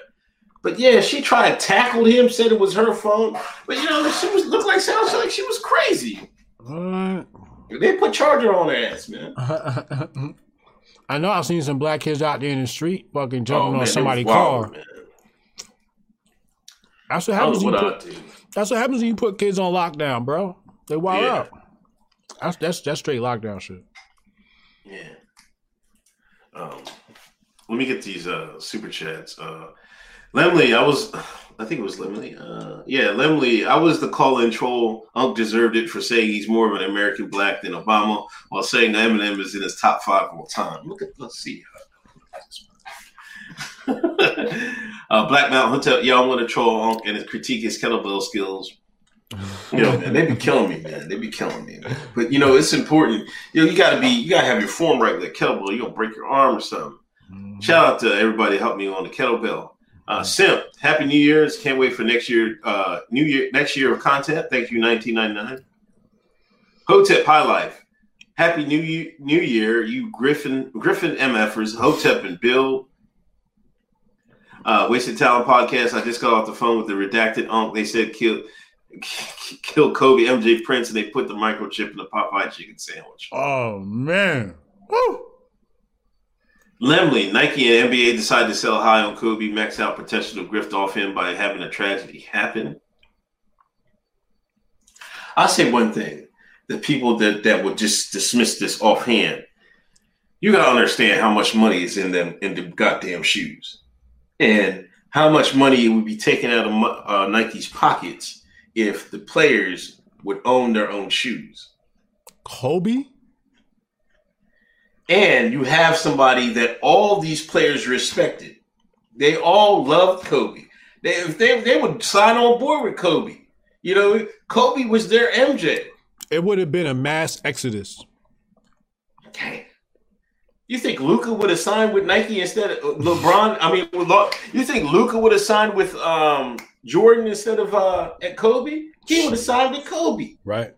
But yeah, she tried to tackle him, said it was her phone. But you know, she was looked like sounds like she was crazy. What? They put charger on her ass, man. I know I've seen some black kids out there in the street fucking Oh, jumping man, on somebody's car. man. That's what happens. When you what put, that's what happens when you put kids on lockdown, bro. They wild Yeah. out. That's that's that's straight lockdown shit. Yeah. Um, let me get these uh super chats. Uh Lemley, I was I think it was Lemley. Uh yeah, Lemley, I was the call-in troll. Unc deserved it for saying he's more of an American black than Obama, while saying that Eminem is in his top five of all time. Look at let's see. uh, Black Mountain Hotel, yeah, I want to troll Unc and critique his kettlebell skills. You know, man, they be killing me, man. They be killing me, man. But you know, it's important. You know, you gotta be, you gotta have your form right with a kettlebell. You gonna break your arm or something. Shout out to everybody helped me on the kettlebell. Uh, Simp, Happy New Year's! Can't wait for next year. Uh, New Year, next year of content. Thank you, 1999. Hotep High Life. Happy New Year, New Year, you Griffin Griffin MFers, Hotep and Bill. Uh, Wasted Talent podcast. I just got off the phone with the redacted unk. They said kill kill Kobe, MJ Prince, and they put the microchip in the Popeye chicken sandwich. Oh man. Lemley, Nike and NBA decided to sell high on Kobe, max out potential to grift off him by having a tragedy happen. I'll say one thing. The people that, that would just dismiss this offhand, you gotta understand how much money is in them in the goddamn shoes. and how much money would be taken out of uh, Nike's pockets if the players would own their own shoes. Kobe? And you have somebody that all these players respected. They all loved Kobe. They, if they, they would sign on board with Kobe. You know, Kobe was their MJ. It would have been a mass exodus. Okay. You think Luka would have signed with Nike instead of LeBron? I mean, you think Luka would have signed with um, Jordan instead of uh, at Kobe? He would have signed with Kobe. Right.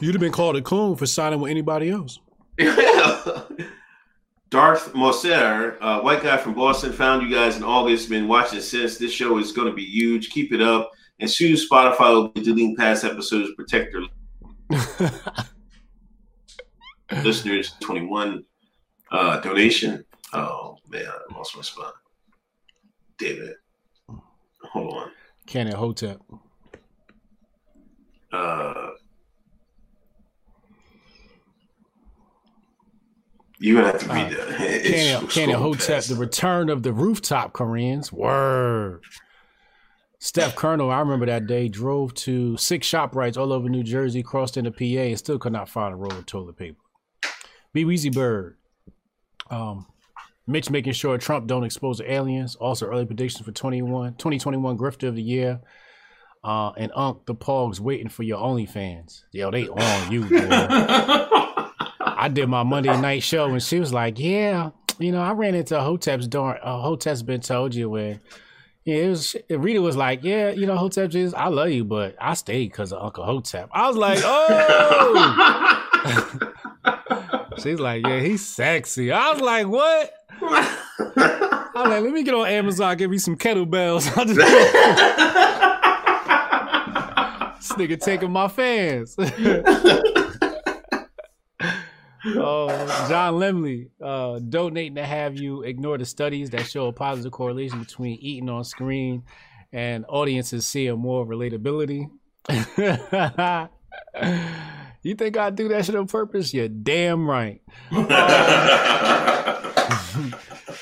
You'd have been called a coon for signing with anybody else. Yeah. Darth Moser, uh, white guy from Boston, found you guys in August. Been watching since. This show is going to be huge. Keep it up. And soon Spotify will be deleting past episodes protect their listeners. 21 uh, donation. Oh, man, I lost my spot. David. Hold on. Canon Hotep. Uh, You're gonna have to read uh, that. Canon Hotep, the return of the rooftop Koreans. Word. Steph Colonel, I remember that day, drove to six ShopRites all over New Jersey, crossed into PA, and still could not find a roll of toilet paper. Be Weezy Bird. Um, Mitch making sure Trump don't expose the aliens. Also, early predictions for 21, 2021 Grifter of the Year. Uh, and Unc, the Pogs waiting for your OnlyFans. Yo, they on you, boy. I did my Monday night show, and she was like, "Yeah, you know, I ran into Hotep's door. Uh, Hotep's been told you when." Yeah, it was. Rita was like, "Yeah, you know, Hotep is. I love you, but I stayed because of Uncle Hotep." I was like, "Oh." She's like, "Yeah, he's sexy." I was like, "What?" I was like, "Let me get on Amazon, give me some kettlebells." This nigga taking my fans. oh, John Lemley, uh, donating to have you ignore the studies that show a positive correlation between eating on screen and audiences seeing more relatability. you think I do that shit on purpose? You're damn right.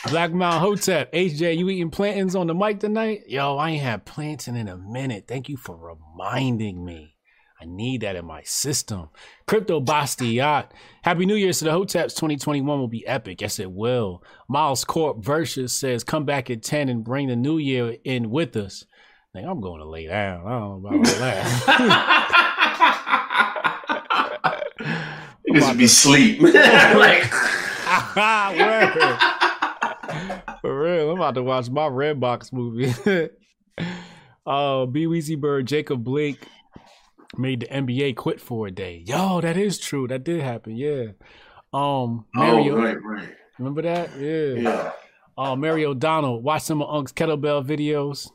Black Mount Hotep, HJ, you eating plantains on the mic tonight? Yo, I ain't had plantain in a minute. Thank you for reminding me. I need that in my system. Crypto Bastiat. Happy New Year's to the Hoteps. 2021 will be epic. Yes, it will. Miles Corp Versus says, come back at 10 and bring the new year in with us. Like, I'm going to lay down. I don't know about that. you just be sleep. like, For real, I'm about to watch my Redbox movie. uh, B Weezy Bird, Jacob Blake, made the NBA quit for a day. Yo, that is true. That did happen. Yeah. Um, Mario. Oh, right, right. Remember that? Yeah. Yeah. Uh, Mary O'Donnell. Watch some of Unc's kettlebell videos.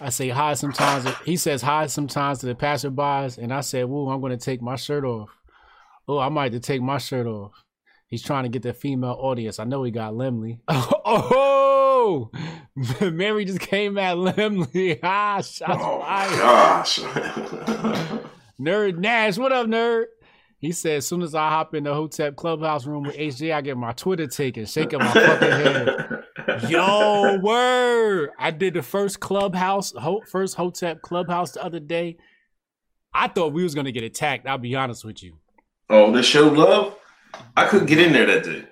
I say hi sometimes. He says hi sometimes to the passerbys, and I said, "Woo, I'm going to take my shirt off." Oh, I might have to take my shirt off. He's trying to get the female audience. I know he got Lemley. Oh, Mary just came at Lemley. Ah, shots oh, fired. Gosh. nerd Nash, what up, nerd? He said, as soon as I hop in the Hotep clubhouse room with HJ, I get my Twitter taken, shaking my fucking head. Yo, word! I did the first clubhouse, first Hotep clubhouse the other day. I thought we was gonna get attacked. I'll be honest with you. Oh, the show love. I couldn't get in there that day.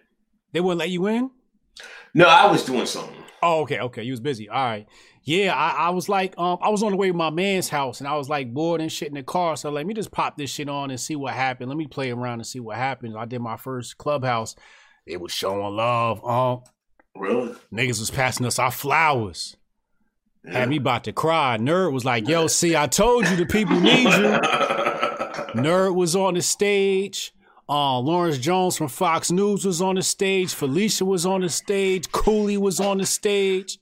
They wouldn't let you in. No, I was doing something. Oh, okay, okay. You was busy. All right. Yeah, I, I was like, um, I was on the way to my man's house and I was like bored and shit in the car. So let me just pop this shit on and see what happened. Let me play around and see what happens. I did my first clubhouse. It was showing love. Um, really? Niggas was passing us our flowers. Yeah. Had me about to cry. Nerd was like, yo, see, I told you the people need you. Nerd was on the stage. Uh, Lawrence Jones from Fox News was on the stage. Felicia was on the stage. Cooley was on the stage.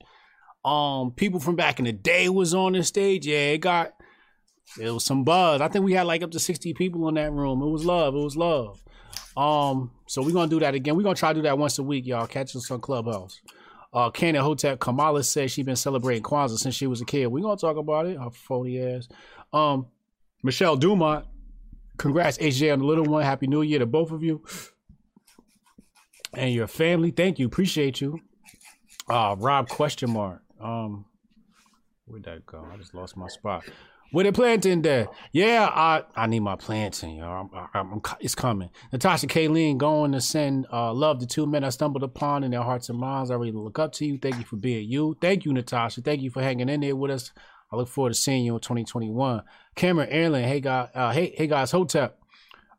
Um, people from back in the day was on the stage. Yeah, it got it was some buzz. I think we had like up to 60 people in that room. It was love. It was love. Um, so we're gonna do that again. We're gonna try to do that once a week, y'all. Catch us on Clubhouse. Uh Cannon Hotep Kamala says she's been celebrating Kwanzaa since she was a kid. We're gonna talk about it. Her phony ass. Um, Michelle Dumont Congrats, HJ, on the little one. Happy New Year to both of you and your family. Thank you. Appreciate you. Uh Rob question mark. Um where'd that go? I just lost my spot. Where the planting there? Yeah, I I need my planting, y'all. I'm, I'm, I'm, it's coming. Natasha Kayleen going to send uh, love to two men I stumbled upon in their hearts and minds. I really look up to you. Thank you for being you. Thank you, Natasha. Thank you for hanging in there with us. I look forward to seeing you in 2021. Cameron Erlin, hey guys, uh, hey hey guys, Hotep.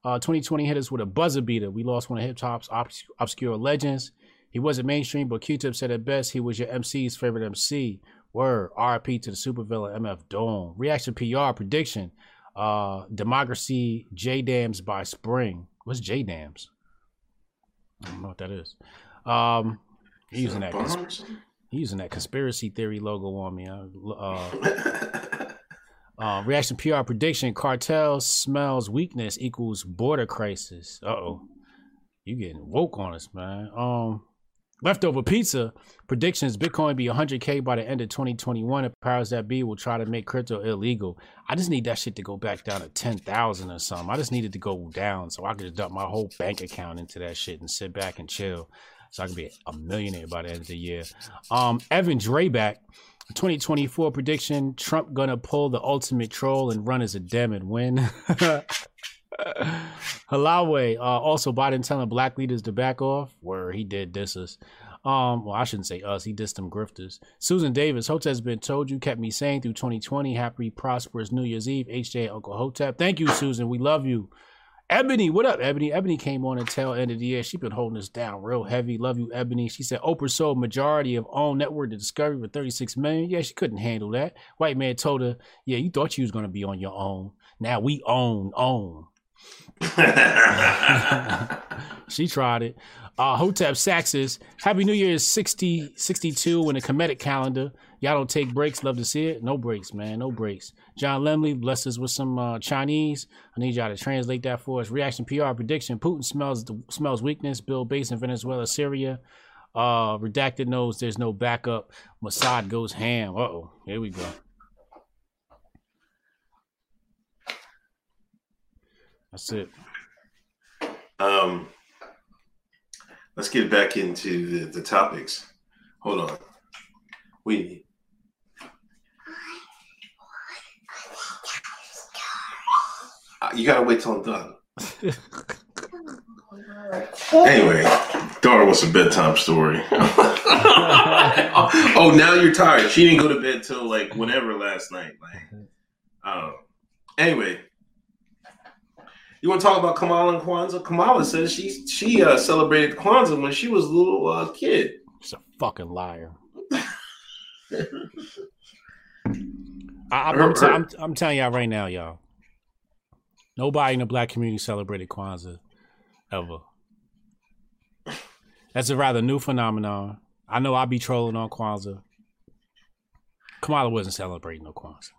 Uh, 2020 hit us with a buzzer beater. We lost one of hip hop's obs- obscure legends. He wasn't mainstream, but Q-Tip said it best. He was your MC's favorite MC. Word. RP to the supervillain MF Doom. Reaction PR prediction. Uh Democracy J Dams by spring. What's J Dams? I don't know what that is. Um using that he using that conspiracy theory logo on me. Uh, uh, reaction PR prediction: Cartel smells weakness equals border crisis. Uh oh, you getting woke on us, man. Um, Leftover pizza predictions: Bitcoin be 100k by the end of 2021. If powers that be will try to make crypto illegal. I just need that shit to go back down to 10,000 or something. I just needed to go down so I could just dump my whole bank account into that shit and sit back and chill, so I can be a millionaire by the end of the year. Um, Evan Drayback. 2024 prediction: Trump gonna pull the ultimate troll and run as a dem and win. Halawe, uh, also Biden telling black leaders to back off, where he did this us. Um, well, I shouldn't say us. He dissed them grifters. Susan Davis, Hotep's been told you, kept me sane through 2020. Happy, prosperous New Year's Eve. HJ, Uncle Hotep. Thank you, Susan. We love you. Ebony, what up, Ebony? Ebony came on the tail end of the year. She been holding us down real heavy. Love you, Ebony. She said Oprah sold majority of own network to Discovery for 36 million. Yeah, she couldn't handle that. White man told her, Yeah, you thought you was gonna be on your own. Now we own, own. she tried it. Uh, Hotep Saxes, Happy New Year is 60, 62 in the Kemetic calendar. Y'all don't take breaks. Love to see it. No breaks, man. No breaks. John Lemley blessed us with some uh, Chinese. I need y'all to translate that for us. Reaction PR prediction. Putin smells smells weakness. Bill base in Venezuela, Syria. Uh, redacted knows there's no backup. Mossad goes ham. Uh oh. Here we go. That's it. Um, let's get back into the, the topics. Hold on. We you gotta wait till I'm done. anyway, daughter wants a bedtime story. oh, now you're tired. She didn't go to bed till like whenever last night. Like, um, anyway, you want to talk about Kamala and Kwanzaa? Kamala says she she uh, celebrated Kwanzaa when she was a little uh, kid. She's a fucking liar. I, am I'm, I'm, I'm telling y'all right now, y'all. Nobody in the black community celebrated Kwanzaa ever. That's a rather new phenomenon. I know I be trolling on Kwanzaa. Kamala wasn't celebrating no Kwanzaa.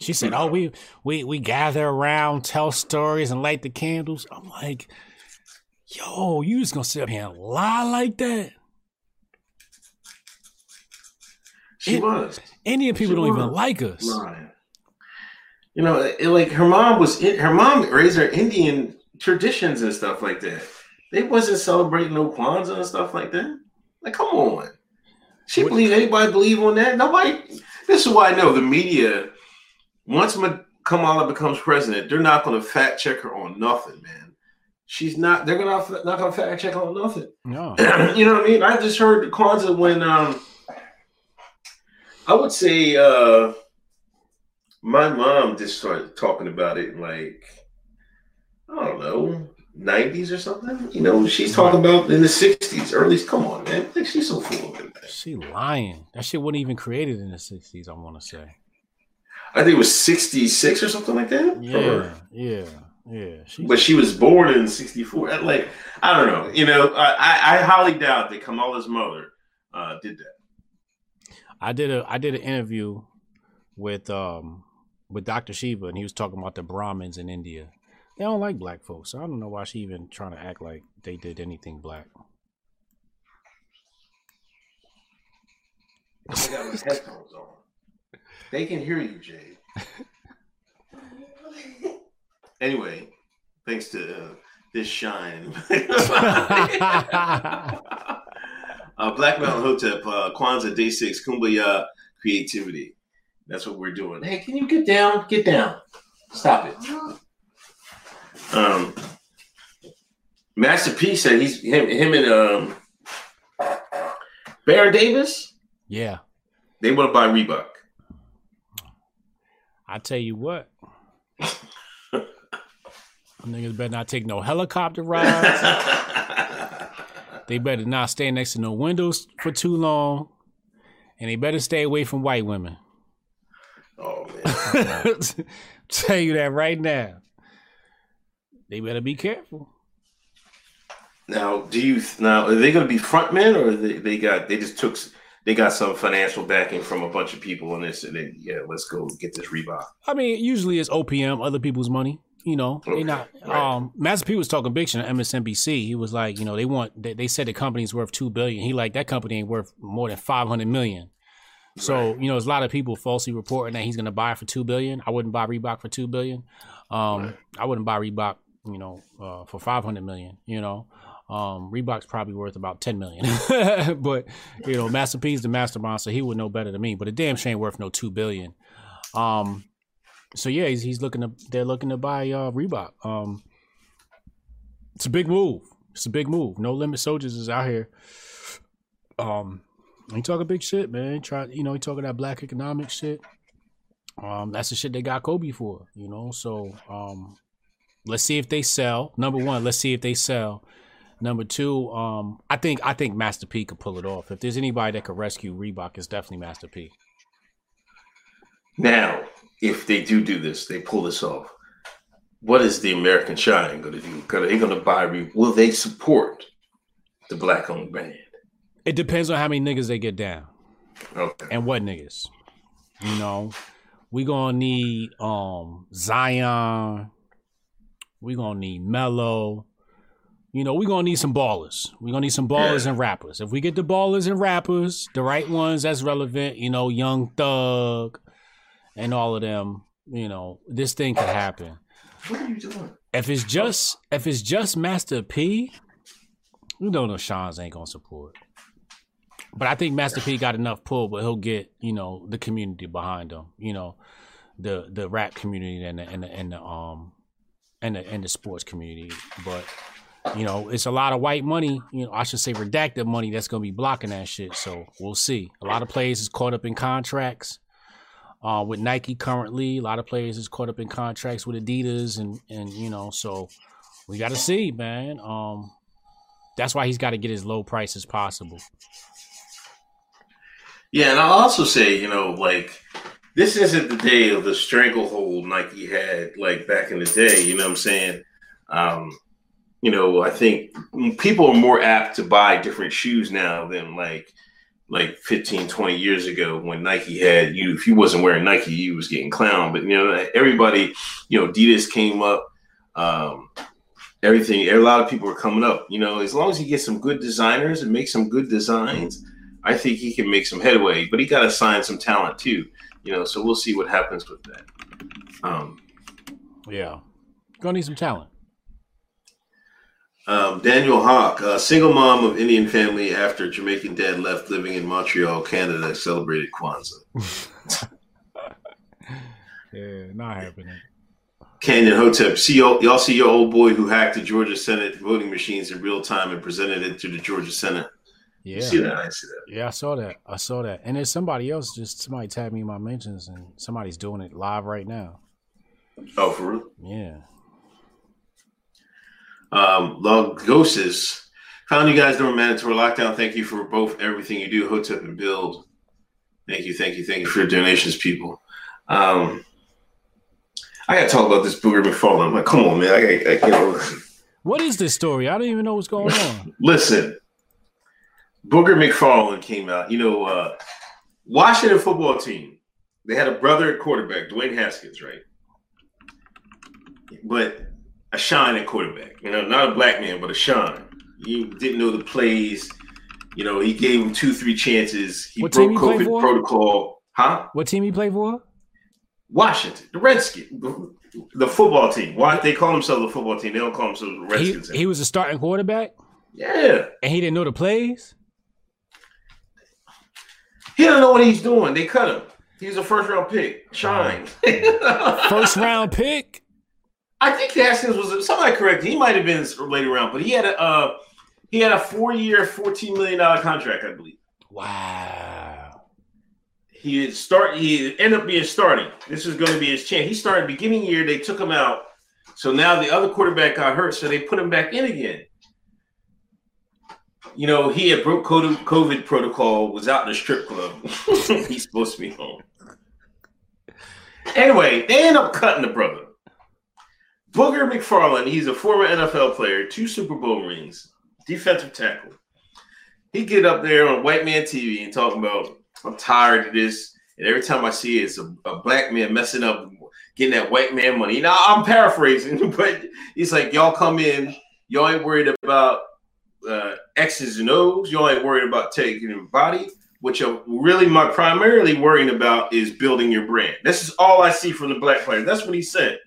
She said, "Oh, we we we gather around, tell stories, and light the candles." I'm like, "Yo, you just gonna sit up here and lie like that?" She it, was. Indian people she don't even like us. Lying. You know, it, like her mom was. In, her mom raised her Indian traditions and stuff like that. They wasn't celebrating no Kwanzaa and stuff like that. Like, come on. She what? believe anybody believe on that? Nobody. This is why I know the media once Kamala becomes president, they're not going to fact check her on nothing, man. She's not. They're gonna not gonna fact check on nothing. No, you know what I mean. I just heard Kwanzaa when um, I would say uh, my mom just started talking about it like I don't know, nineties or something. You know, she's talking about in the sixties, early. Come on, man, like she's so full of it. She lying. That shit wasn't even created in the sixties. I want to say. I think it was 66 or something like that. Yeah, yeah, yeah. She's... But she was born in 64. Like, I don't know. You know, I, I highly doubt that Kamala's mother uh, did that. I did a I did an interview with um with Dr. Shiva and he was talking about the Brahmins in India. They don't like black folks, so I don't know why she even trying to act like they did anything black. They got headphones on. They can hear you, Jay. anyway, thanks to uh, this shine. uh, Black Mountain Hotep, uh, Kwanzaa Day Six, Kuumba Creativity. That's what we're doing. Hey, can you get down? Get down. Stop it. Um, Master P said he's him, him and um, Baron Davis. Yeah, They want to buy Reebok. I tell you what. Niggas better not take no helicopter rides. they better not stay next to no windows for too long. And they better stay away from white women. Oh man. tell you that right now. They better be careful. Now, do you now are they going to be frontmen or they, they got they just took they got some financial backing from a bunch of people and they said, they, yeah, let's go get this Reebok. I mean, usually it's OPM, other people's money. You know, Okay, they not. right. Um, Master P was talking big shit on MSNBC. He was like, you know, they want. They, they said the company's worth two billion. He like that company ain't worth more than five hundred million. So you know, there's a lot of people falsely reporting that he's going to buy for two billion. I wouldn't buy Reebok for two billion. Um, I wouldn't buy Reebok, you know, uh, for five hundred million. You know, um, Reebok's probably worth about ten million. but you know, Master P's the mastermind, so he would know better than me. But a damn shame worth no two billion. Um, so yeah, he's he's looking to they're looking to buy uh Reebok. Um it's a big move. It's a big move. No limit soldiers is out here. Um he talking big shit, man. Try you know, he talking that black economic shit. Um that's the shit they got Kobe for, you know. So um let's see if they sell. Number one, let's see if they sell. Number two, um, I think I think Master P could pull it off. If there's anybody that could rescue Reebok, it's definitely Master P. Now, if they do do this, they pull this off. What is the American Shine going to do? Are they going to buy? Will they support the black-owned brand? It depends on how many niggas they get down. Okay. And what niggas. You know, we gonna need um Zion. We gonna need Melo. You know, we gonna need some ballers. We gonna need some ballers Yeah. and rappers. If we get the ballers and rappers, the right ones that's relevant, you know, Young Thug and all of them, you know, this thing could happen. What are you doing? If it's just if it's just Master P, you know no Sean's ain't gonna support. But I think Master P got enough pull, but he'll get you know the community behind him. You know, the the rap community and the and the, and the um and the and the sports community. But you know, it's a lot of white money. You know, I should say redacted money that's gonna be blocking that shit. So we'll see. A lot of players is caught up in contracts. Uh, with Nike currently, a lot of players is caught up in contracts with Adidas, and and you know, so we got to see, man. Um, that's why he's got to get as low price as possible. Yeah, and I'll also say, you know, like this isn't the day of the stranglehold Nike had like back in the day. You know what I'm saying? Um, you know, I think people are more apt to buy different shoes now than like like 15, 20 years ago when Nike had you. If you wasn't wearing Nike, you was getting clowned. But you know, everybody, you know, Adidas came up. Um, everything, a lot of people are coming up. You know, as long as you get some good designers and make some good designs. I think he can make some headway, but he got to sign some talent too, you know. So we'll see what happens with that. Um, Yeah, gonna need some talent. um, Daniel Hawk, a single mom of Indian family after Jamaican dad left, living in Montreal, Canada, celebrated Kwanzaa. Yeah, not happening. Canyon Hotep, see y'all, y'all see your old boy who hacked the Georgia Senate voting machines in real time and presented it to the Georgia Senate. Yeah, You see that? I see that. Yeah, I saw that. I saw that. And there's somebody else. Just somebody tagged me in my mentions, and somebody's doing it live right now. Oh, for real? Yeah. Um, Logoses, found you guys during mandatory lockdown. Thank you for both everything you do, Hotep and Build. Thank you, thank you, thank you for your donations, people. Um, I gotta talk about this Booger McFarland. I'm like, come on, man. I, I, I know, What is this story? I don't even know what's going on. listen. Booger McFarland came out. You know, uh, Washington football team. They had a brother at quarterback, Dwayne Haskins, right? But a shine at quarterback. You know, not a black man, but a shine. He didn't know the plays. You know, he gave him two, three chances. He What broke he COVID protocol. Huh? What team he played for? Washington, the Redskins, the, football team. Why they call themselves the football team? They don't call themselves the He, Redskins. he was a starting quarterback, yeah, and he didn't know the plays. He don't know what he's doing. They cut him. He's a first round pick. Shine. First round pick. I think Haskins was somebody correct. He might have been later round, but he had a uh, he had a four year, fourteen million dollar contract, I believe. Wow. He start. He ended up being starting. This is going to be his chance. He started beginning year. They took him out. So now the other quarterback got hurt, so they put him back in again. You know, he had broke COVID protocol, was out in the strip club. He's supposed to be home. Anyway, they end up cutting the brother. Booger McFarland, he's a former NFL player, two Super Bowl rings, defensive tackle. He get up there on white man TV and talking about, I'm tired of this. And every time I see it, it's a, a black man messing up, getting that white man money. Now I'm paraphrasing, but he's like, y'all come in, y'all ain't worried about uh, X's and O's, y'all ain't worried about taking your body. What you're really my primarily worrying about is building your brand. This is all I see from the black player. That's what he said.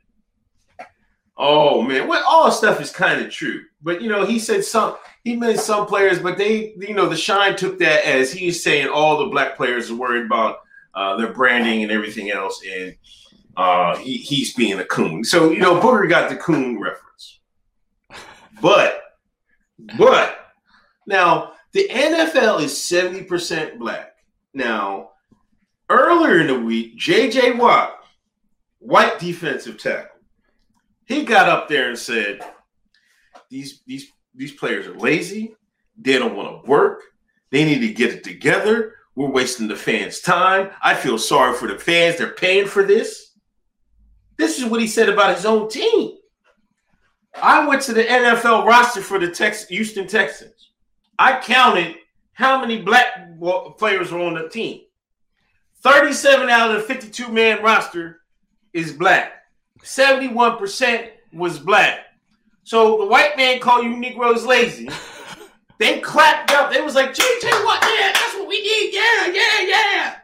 Oh man, well, all stuff is kind of true, but you know, he said some. He meant some players, but they, you know, the shine took that as he's saying all the black players are worried about uh, their branding and everything else, and uh, he, he's being a coon. So you know, Booger got the coon reference, but but now the NFL is seventy percent black. Now earlier in the week, J.J. Watt, white defensive tackle he got up there and said, "These these these players are lazy. They don't want to work. They need to get it together. We're wasting the fans' time. I feel sorry for the fans. They're paying for this." This is what he said about his own team. I went to the NFL roster for the Tex- Houston Texans. I counted how many black players were on the team. 37 out of the 52 man roster is black. 71% was black. So the white man called you Negroes lazy. they clapped up. They was like, JJ, what? Yeah, that's what we need. Yeah, yeah, yeah.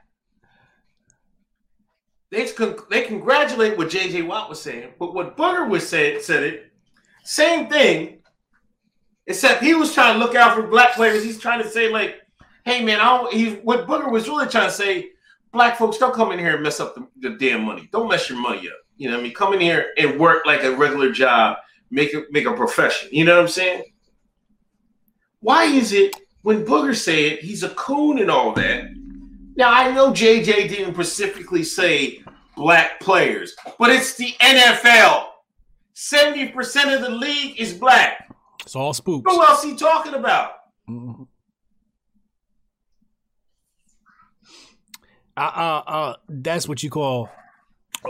They, they congratulate what JJ Watt was saying, but what Booger was saying said it, same thing, except he was trying to look out for black players. He's trying to say, like, hey man, I don't he what Booger was really trying to say, black folks, don't come in here and mess up the, the damn money. Don't mess your money up. You know, what I mean, come in here and work like a regular job, make it make a profession. You know what I'm saying? Why is it when Booger said he's a coon and all that? Now I know JJ didn't specifically say black players, but it's the NFL. 70% of the league is black. It's all spooks. Who else he talking about? Mm-hmm. Uh, uh, uh, that's what you call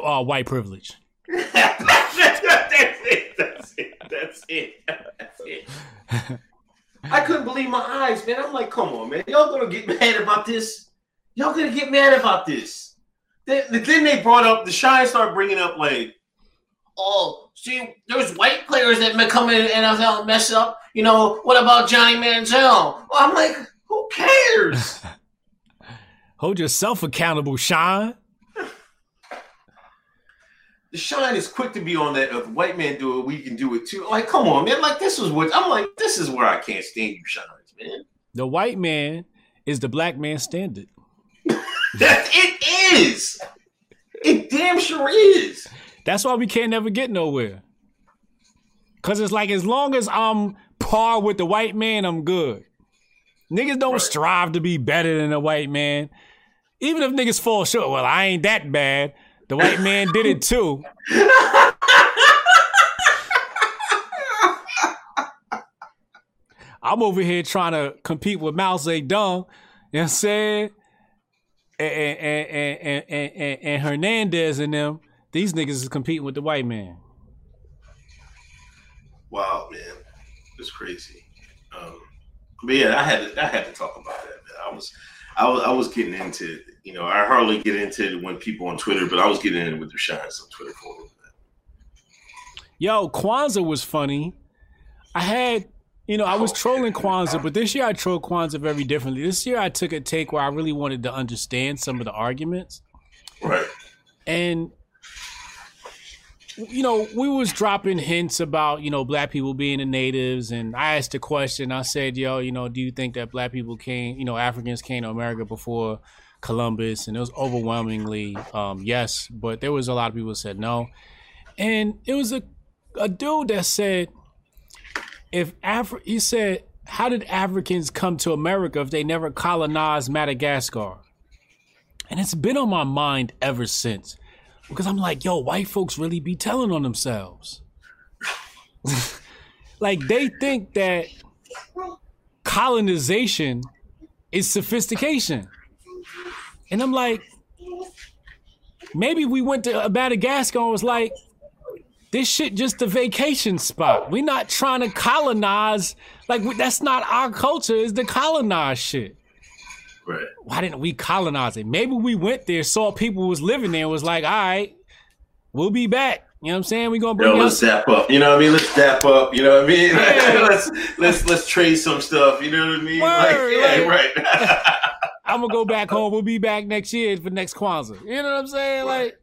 uh, white privilege. that's it. That's it. That's it. That's it. I couldn't believe my eyes, man. I'm like, come on, man. Y'all gonna get mad about this? Y'all gonna get mad about this? Then, then they brought up the Shine started bringing up like, oh, see, there's white players that may come in the NFL and mess up. You know, what about Johnny Manziel? Well, I'm like, who cares? Hold yourself accountable, Shine the shine is quick to be on that. If white man do it, we can do it too. Like, come on, man. Like, this is what I'm like. This is where I can't stand you, shines, man. The white man is the black man standard. that it is. It damn sure is. That's why we can't never get nowhere. Cause it's like as long as I'm par with the white man, I'm good. Niggas don't right. strive to be better than a white man. Even if niggas fall short, well, I ain't that bad. The white man did it too. I'm over here trying to compete with Mao Zedong. You know what I'm saying? And, and, and, and, and, and Hernandez and them. These niggas is competing with the white man. Wow, man. It's crazy. Um, but yeah, I had to, I had to talk about that. Man. I was I was I was getting into you know I hardly get into it when people on Twitter, but I was getting in with the shines on Twitter for a little bit. Yo, Kwanzaa was funny. I had you know I was trolling Kwanzaa, but this year I trolled Kwanzaa very differently. This year I took a take where I really wanted to understand some of the arguments. Right. And you know, we was dropping hints about, you know, black people being the natives and I asked a question. I said, yo, you know, do you think that black people came, you know, Africans came to America before Columbus? And it was overwhelmingly um, yes, but there was a lot of people said no. And it was a, a dude that said, if Afri- he said, how did Africans come to America if they never colonized Madagascar? And it's been on my mind ever since. Because I'm like, yo, white folks really be telling on themselves. like they think that colonization is sophistication. And I'm like, maybe we went to Madagascar and was like, this shit just a vacation spot. We're not trying to colonize. Like that's not our culture. Is the colonize shit. Right. Why didn't we colonize it? Maybe we went there, saw people was living there, was like, all right, we'll be back. You know what I'm saying? We're gonna bring Yo, let's zap up. You know what I mean? Let's dap up. You know what I mean? Yeah. let's let's let's trade some stuff. You know what I mean? Word, like, yeah, right. I'm gonna go back home. We'll be back next year for next Kwanzaa. You know what I'm saying? Like,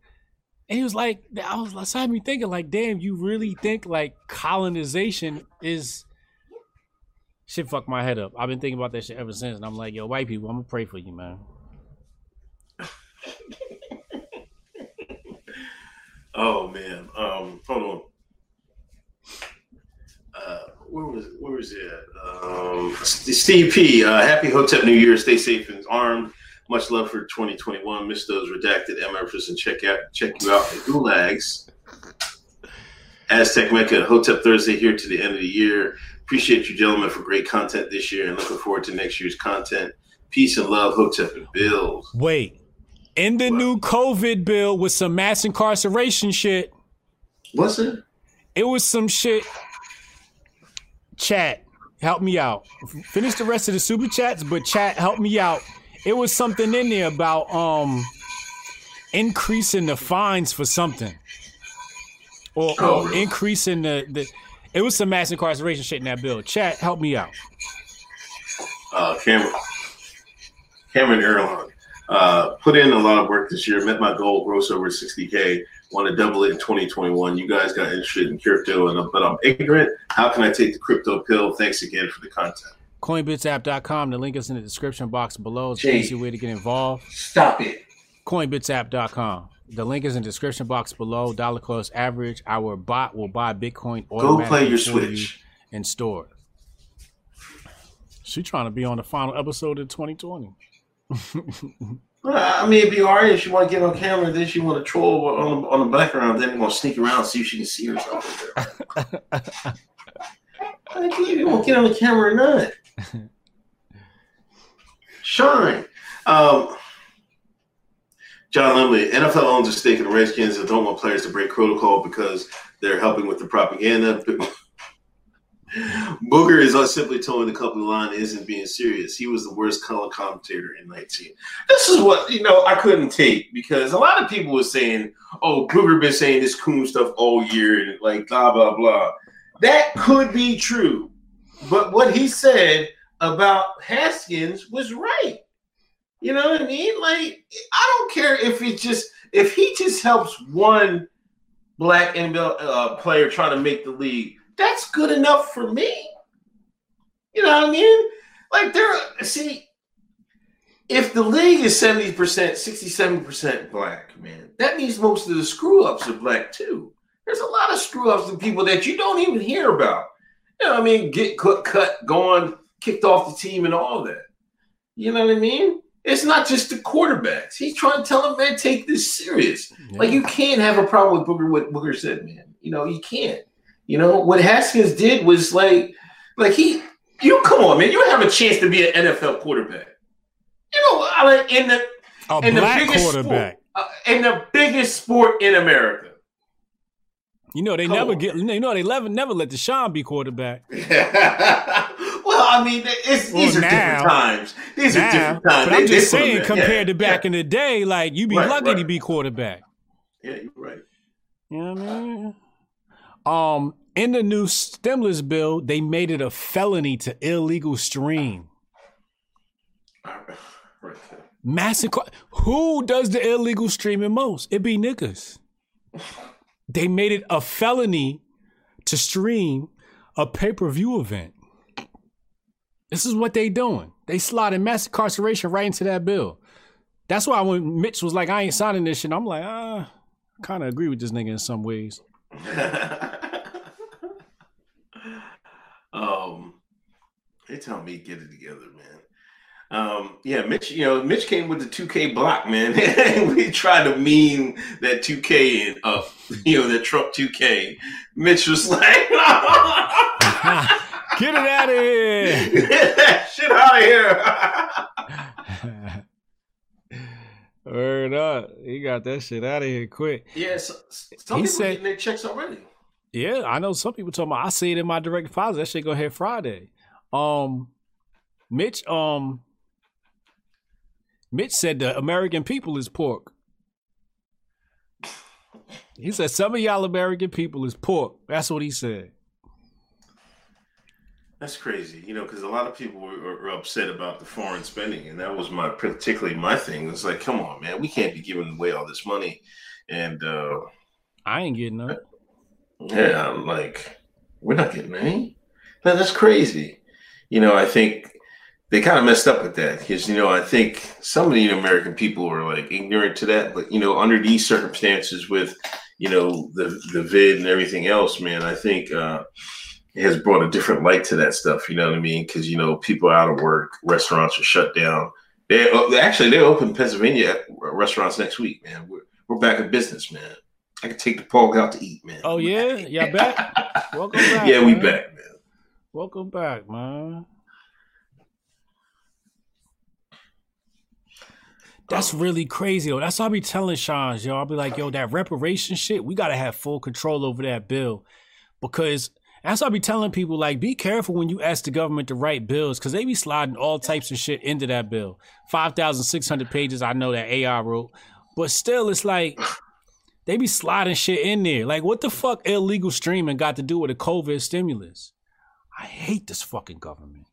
and he was like, I was I had me thinking, like, damn, you really think like colonization is shit? Fuck my head up. I've been thinking about that shit ever since, and I'm like, yo, white people, I'm gonna pray for you, man. oh man. Um, hold on. Uh, where was where was it? Um, Steve P. Uh, happy Hotep New Year. Stay safe and armed. Much love for 2021. Miss those redacted MFers and check out check you out at Gulags. Aztec Mecca Hotep Thursday here to the end of the year. Appreciate you gentlemen for great content this year and looking forward to next year's content. Peace and love, Hotep and Bills. Wait, in the new COVID bill with some mass incarceration shit. What's it? It was some shit. Chat, help me out. Finish the rest of the super chats, but chat, help me out. It was something in there about um increasing the fines for something, or, Oh, or increasing the the. It was some mass incarceration shit in that bill. Chat, help me out. uh, Cameron Cameron Erlon. Uh, put in a lot of work this year. Met my goal, gross over 60k. Want to double it in 2021. You guys got interested in crypto, and but I'm ignorant. How can I take the crypto pill? Thanks again for the content. Coinbitsapp.com. The link is in the description box below. It's Jay. an easy way to get involved. Stop it. Coinbitsapp.com. The link is in the description box below. Dollar cost average. Our bot will buy Bitcoin Go play your Switch. and store. She trying to be on the final episode of 2020. I mean, it'd be alright if she want to get on camera. Then she want to troll on the, on the background. Then we gonna sneak around and see if she can see herself. I think you won't get on the camera or not. Shine. Um, John Limley, NFL owns a stake in the Redskins and don't want players to break protocol because they're helping with the propaganda. Booger is simply telling the company line isn't being serious. He was the worst color commentator in 19. This is what you know I couldn't take because a lot of people were saying, "Oh, Booger been saying this coon stuff all year and like blah blah blah." That could be true, but what he said about Haskins was right. You know what I mean? Like I don't care if it just if he just helps one black NFL uh, player trying to make the league. That's good enough for me. You know what I mean? Like there, see, if the league is 70%, 67% black, man, that means most of the screw ups are black too. There's a lot of screw ups and people that you don't even hear about. You know what I mean? Get cut, cut, gone, kicked off the team, and all that. You know what I mean? It's not just the quarterbacks. He's trying to tell them, man, take this serious. Like you can't have a problem with Booger. What Booger said, man. You know you can't. You know what Haskins did was like, like he, you come on, man. You have a chance to be an NFL quarterback. You know, I mean, in the A in the biggest quarterback. sport, uh, in the biggest sport in America. You know they Come never on. get. You know they never never let Deshaun be quarterback. well, I mean, it's, these are now- different times. These are different times. But I'm They- just saying, compared Yeah, to back yeah. in the day, like you'd be Right, lucky to be quarterback. Yeah, you're right. You know what I mean? Um, in the new stimulus bill, they made it a felony to illegal stream. Right. Massive. Who does the illegal streaming most? It be niggas. they made it a felony to stream a pay per view event. This is what they doing. They slotted mass incarceration right into that bill. That's why when Mitch was like, I ain't signing this shit, I'm like, ah, I kind of agree with this nigga in some ways. um, they tell me get it together, man. Um, yeah, Mitch, you know, Mitch came with the 2K block, man. we tried to mean that 2K and uh, you know, that Trump 2K. Mitch was like, Get it out of here. Get that shit out of here. Word up. He got that shit out of here quick. Yeah, so, some He people said- getting their checks already. Yeah, I know some people talking about I see it in my direct deposit. That shit go ahead Friday. Um Mitch, um Mitch said the American people is pork. He said some of y'all American people is pork. That's what he said. That's crazy, you know, because a lot of people were, were upset about the foreign spending, and that was my particularly my thing. It's like, come on, man, we can't be giving away all this money, and uh, I ain't getting none. yeah, I'm like, we're not getting any. No, that's crazy. You know, I think they kind of messed up with that because you know I think some of the American people were like ignorant to that, but you know, under these circumstances with you know the the vid and everything else, man, I think. uh has brought a different light to that stuff. You know what I mean? Because you know people out of work, restaurants are shut down. They uh, actually they're open Pennsylvania restaurants next week, man. We're we're back in business, man. I can take the pog out to eat, man. Oh yeah? Y'all back? Welcome back. yeah, we man. back, man. Welcome back, man. That's really crazy, yo. That's what I be telling Sean, yo. I'll be like, yo, that reparation shit, we gotta have full control over that bill. Because that's what I be telling people, like, be careful when you ask the government to write bills, because they be sliding all types of shit into that bill. 5,600 pages, I know that AI wrote. But still, it's like, they be sliding shit in there. Like, what the fuck illegal streaming got to do with a COVID stimulus? I hate this fucking government.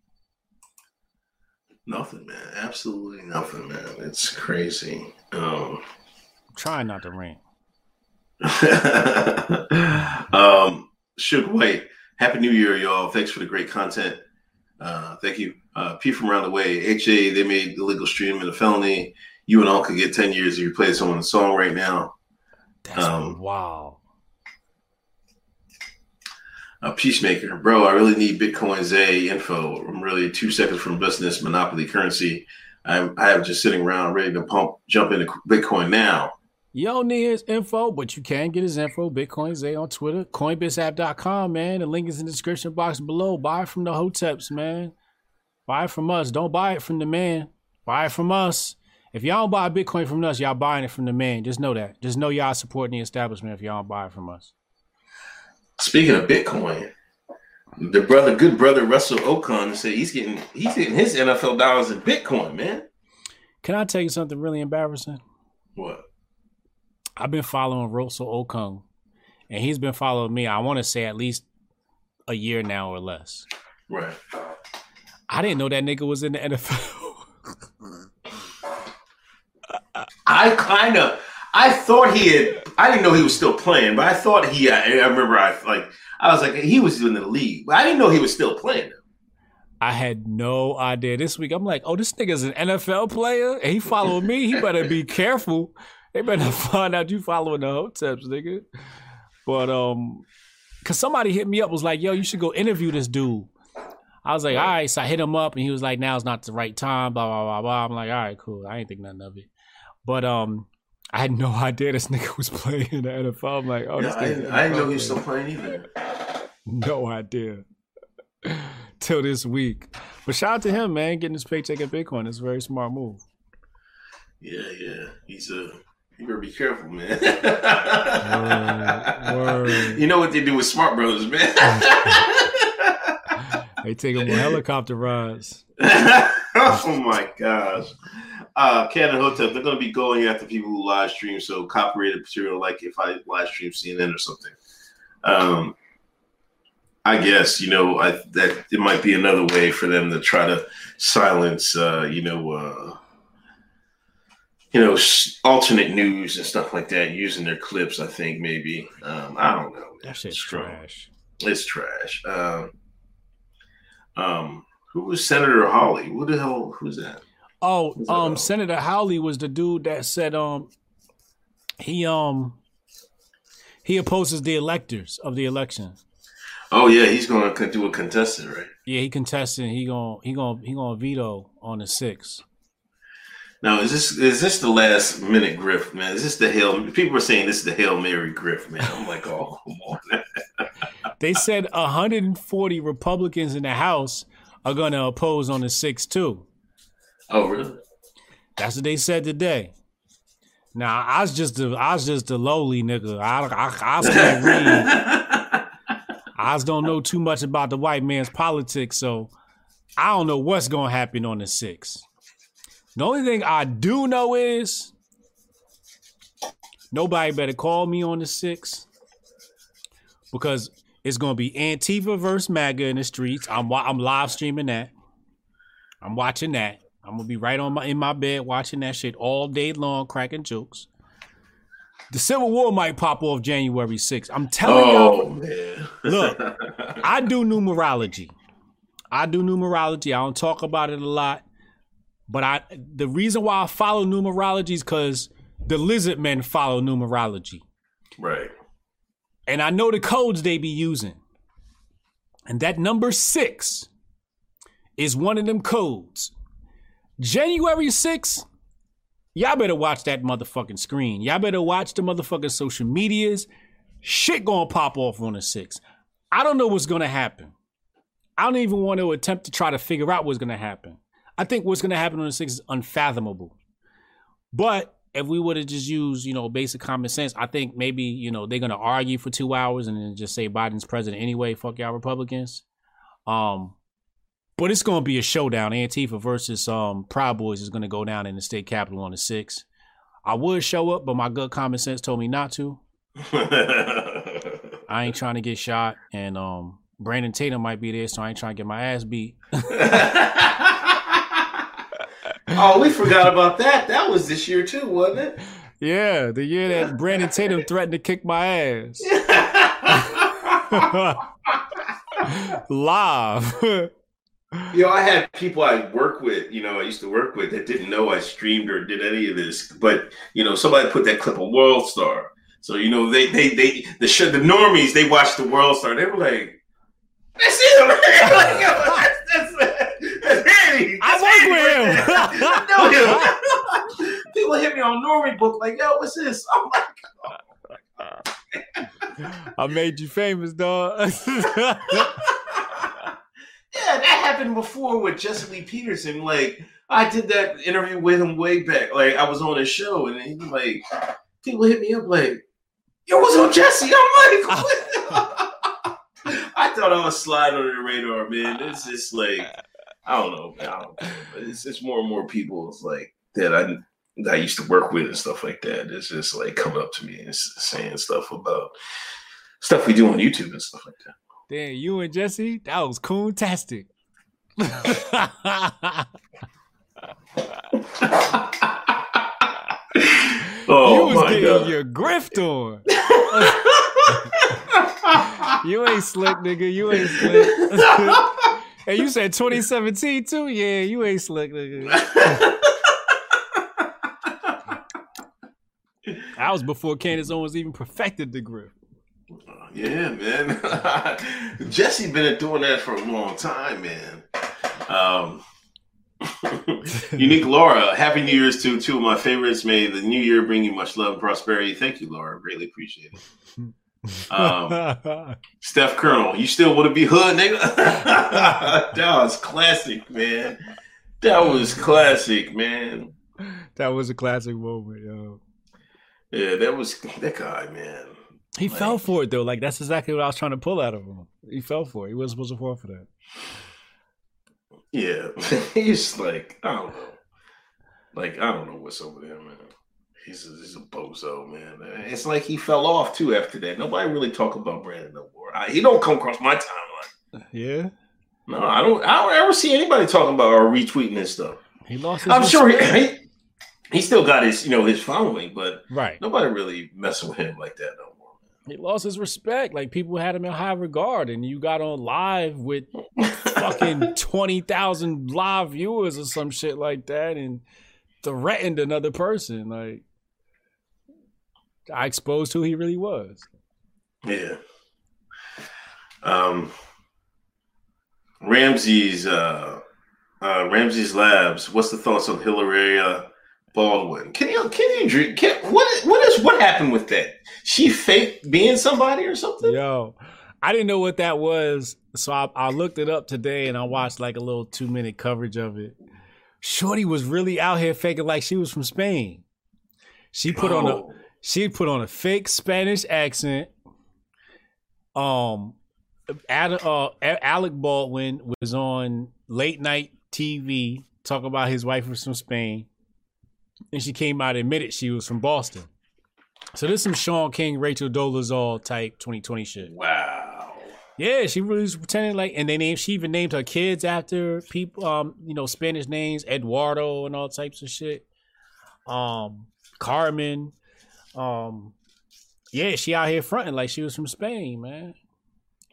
Nothing, man. Absolutely nothing, man. It's crazy. Um, Try not to rant. um, Suge White, Happy New Year, y'all. Thanks for the great content. Uh, thank you. Uh, P from around the way. HA, they made illegal streaming a felony. You and all could get 10 years if you play someone's song right now. That's Um, wow. A peacemaker, bro. I really need Bitcoin Zay info. I'm really two seconds from business monopoly currency. I'm I have just sitting around ready to pump jump into Bitcoin now. You don't need his info, but you can get his info. Bitcoin Zay on Twitter. Coinbitsapp.com, man. The link is in the description box below. Buy from the Hoteps, man. Buy it from us. Don't buy it from the man. Buy it from us. If y'all don't buy Bitcoin from us, y'all buying it from the man. Just know that. Just know y'all supporting the establishment if y'all don't buy it from us. Speaking of Bitcoin, the brother, good brother Russell Okung said he's getting he's getting his NFL dollars in Bitcoin, man. Can I tell you something really embarrassing? What? I've been following Russell Okung, and he's been following me. I want to say at least a year now or less. Right. I didn't know that nigga was in the NFL. I kind of I thought he had I didn't know he was still playing, but I thought he I, I remember I like I was like he was in the league, but I didn't know he was still playing. I had no idea. This week, I'm like, oh, this nigga's an NFL player, and he followed me. He better be careful. They better find out you following the hoteps, nigga. But um, cause somebody hit me up was like, yo, you should go interview this dude. I was like, all right. So I hit him up, and he was like, "Now now's not the right time. Blah blah blah blah. I'm like, all right, cool. I ain't think nothing of it. But um, I had no idea this nigga was playing in the NFL. I'm like, oh, Yeah, this I, didn't, I didn't know he was still playing either. No idea. Till this week. But shout out to him, man, getting his paycheck at Bitcoin. It's a very smart move. Yeah, yeah. He's a you better be careful, man. You know what they do with smart brothers, man. They take him on helicopter rides. oh my gosh. Uh Canon Hotep, they're gonna be going after people who live stream, so copyrighted material like if I live stream CNN or something. Um I guess, you know, I that it might be another way for them to try to silence uh, you know, uh you know, alternate news and stuff like that, using their clips. I think maybe um, I don't know. That shit's It's trash. It's trash. Um, um, who was Senator Hawley? Who the hell? Who's that? Oh, Who's that um, about? Senator Hawley was the dude that said um he um he opposes the electors of the election. Oh yeah, he's going to do a contested, right? Yeah, he contested. He gon' he gon' he gonna veto on the sixth. Now is this is this the last minute grift, man? Is this the hail? People are saying this is the hail mary grift, man. I'm like, oh come on. They said 140 Republicans in the House are gonna oppose on the sixth too. oh really? That's what they said today. Now I was just a, I was just a lowly nigga. I I, I can't read. I just don't know too much about the white man's politics, so I don't know what's gonna happen on the sixth. The only thing I do know is nobody better call me on the six because it's gonna be Antifa versus MAGA in the streets. I'm I'm live streaming that. I'm watching that. I'm gonna be right on my in my bed watching that shit all day long, cracking jokes. The Civil War might pop off January 6th. I'm telling Oh y'all. man. Look, I do numerology. I do numerology. I don't talk about it a lot, but I the reason why I follow numerology is because the lizard men follow numerology, right. and I know the codes they be using. And that number six is one of them codes. January 6th, y'all better watch that motherfucking screen. Y'all better watch the motherfucking social medias. Shit gonna pop off on the 6th. I don't know what's gonna happen. I don't even want to attempt to try to figure out what's gonna happen. I think what's gonna happen on the 6th is unfathomable. But if we would have just used, you know, basic common sense, I think maybe, you know, they're gonna argue for two hours and then just say Biden's president anyway. Fuck y'all Republicans. Um, but it's gonna be a showdown. Antifa versus um Proud Boys is gonna go down in the state capitol on the sixth. I would show up, but my good common sense told me not to. I ain't trying to get shot, and um Brandon Tatum might be there, so I ain't trying to get my ass beat. oh, we forgot about that. That was this year too, wasn't it? Yeah, the year that Brandon Tatum threatened to kick my ass. Live. You know, I had people I work with, you know, I used to work with that didn't know I streamed or did any of this. But, you know, somebody put that clip of World Star. So, you know, they they they the show, the normies, they watched the World Star. They were like, that's him. like, that's, that's Andy. I work with him. I know him. People hit me on Normie book like, yo, what's this? I'm like, I made you famous, dog. Yeah, that happened before with Jesse Lee Peterson. Like, I did that interview with him way back. Like, I was on his show, and he like, people hit me up like, "Yo, what's on Jesse?" I'm like. I thought I was sliding under the radar, man. It's just like, I don't know, man. I don't know. But it's it's more and more people like that I that I used to work with and stuff like that. It's just like coming up to me and saying stuff about stuff we do on YouTube and stuff like that. Damn, you and Jesse, that was cool-tastic. Oh you was my getting god! your grift on. you ain't slick, nigga. You ain't slick. and you said 2017 too? Yeah, you ain't slick, nigga. That was before Candace Owens even perfected the grift. Yeah, man. Jesse been doing that for a long time, man. Um, Unique Laura, Happy New Year's to two of my favorites. May the new year bring you much love and prosperity. Thank you, Laura. Greatly appreciate it. Um, Steph Colonel, you still want to be hood, nigga? that was classic, man. That was classic, man. that was a classic moment, yo. Yeah, that was that guy, man. He fell for it though. Like that's exactly what I was trying to pull out of him. He fell for it. He wasn't supposed to fall for that. Yeah, he's like I don't know, like I don't know what's over there, man. He's a, he's a bozo, man. It's like he fell off too after that. Nobody really talk about Brandon no more. I, he don't come across my timeline. Yeah. No, I don't. I don't ever see anybody talking about or retweeting this stuff. He lost his I'm sure. He, he- he still got his, you know, his following, but right. nobody really messing with him like that no more. He lost his respect. Like people had him in high regard, and you got on live with fucking twenty thousand live viewers or some shit like that, and threatened another person. Like I exposed who he really was. Yeah. Um, Ramsey's uh, uh, Ramsey's Labs. What's the thoughts on Hillary Baldwin? Can you can you drink? Can, what what is what happened with that? She fake being somebody or something? Yo, I didn't know what that was, so I, I looked it up today and I watched like a little two minute coverage of it. Shorty was really out here faking like she was from Spain. She put on a Oh. She put on a fake Spanish accent. Um, Ad, uh, Alec Baldwin was on late night TV talking about his wife was from Spain, and she came out and admitted she was from Boston. So this is some Shaun King, Rachel Dolezal type 2020 shit. Wow. Yeah, she really was pretending like, and they named she even named her kids after people, um, you know, Spanish names, Eduardo and all types of shit. Um, Carmen, um, yeah, she out here fronting like she was from Spain, man.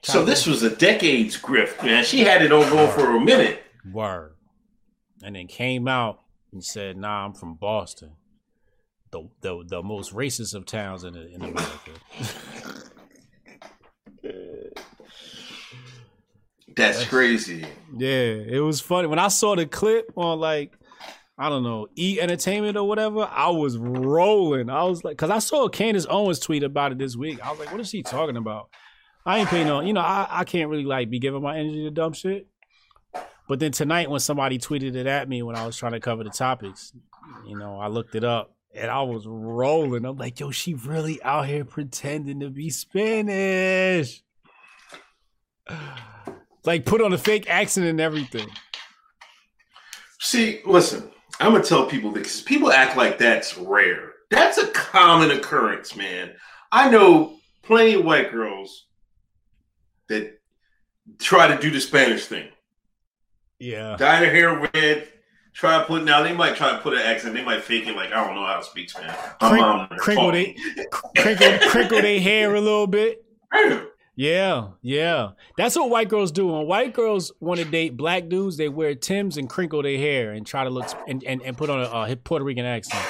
So this was a decades grift, man. She had it on going for a minute. Word. And then came out and said, "Nah, I'm from Boston, the the the most racist of towns in in America." That's crazy. Yeah, it was funny when I saw the clip on like I don't know E Entertainment or whatever. I was rolling. I was like, because I saw Candace Owens tweet about it this week. I was like, what is she talking about? I ain't paying on. You know, I I can't really like be giving my energy to dumb shit. But then tonight, when somebody tweeted it at me when I was trying to cover the topics, you know, I looked it up and I was rolling. I'm like, yo, she really out here pretending to be Spanish. Like put on a fake accent and everything. See, listen, I'm gonna tell people because people act like that's rare. That's a common occurrence, man. I know plenty of white girls that try to do the Spanish thing. Yeah. Dye their hair red, try to put now they might try to put an accent, they might fake it like I don't know how to speak Spanish. My Crink- mom crinkle they crinkle crinkle their hair a little bit. Yeah, yeah. That's what white girls do. When white girls want to date black dudes, they wear Tims and crinkle their hair and try to look and, and, and put on a, uh Puerto Rican accent.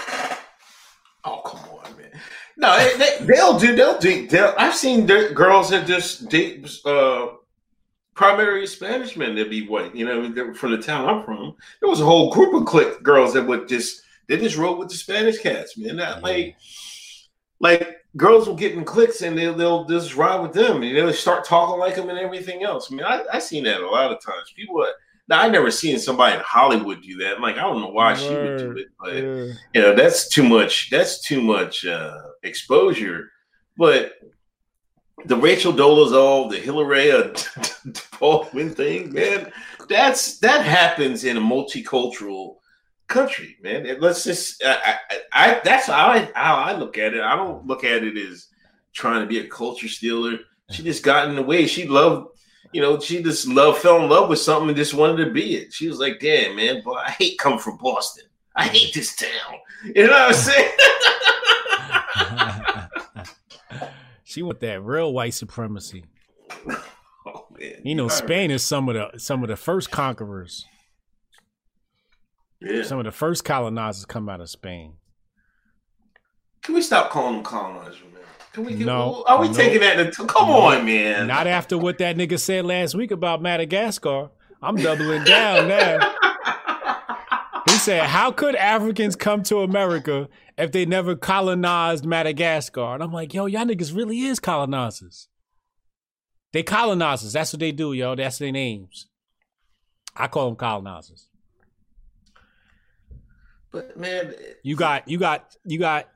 Oh come on, man. No, they, they, they'll do. They'll do. They'll, I've seen girls that just date uh, primary Spanish men that be white. You know, from the town I'm from. There was a whole group of click girls that would just they just rode with the Spanish cats, man. That like, like girls will get in clicks and they'll they'll just ride with them and they'll start talking like them and everything else. I mean, I I seen that a lot of times. People. Are, now I never seen somebody in Hollywood do that. I'm like, I don't know why she would do it, but you know that's too much that's too much uh exposure but the rachel dolezal the hillary baldwin thing man that's that happens in a multicultural country man And let's just I, I, I that's how I, how I look at it i don't look at it as trying to be a culture stealer she just got in the way she loved you know, she just love fell in love with something and just wanted to be it. She was like, "Damn, man, boy, I hate coming from Boston. I hate this town." You know what I'm saying? She want that real white supremacy. Oh, man. You know. Spain is some of the some of the first conquerors. Yeah. Some of the first colonizers come out of Spain. Can we stop calling them colonizers, man? Can we? Get, No, Are we no. taking that? To, come on, man. Not after what that nigga said last week about Madagascar. I'm doubling down now. He said, How could Africans come to America if they never colonized Madagascar? And I'm like, yo, y'all niggas really is colonizers. They colonizers. That's what they do, yo. That's their names. I call them colonizers. But man, You got, you got, you got,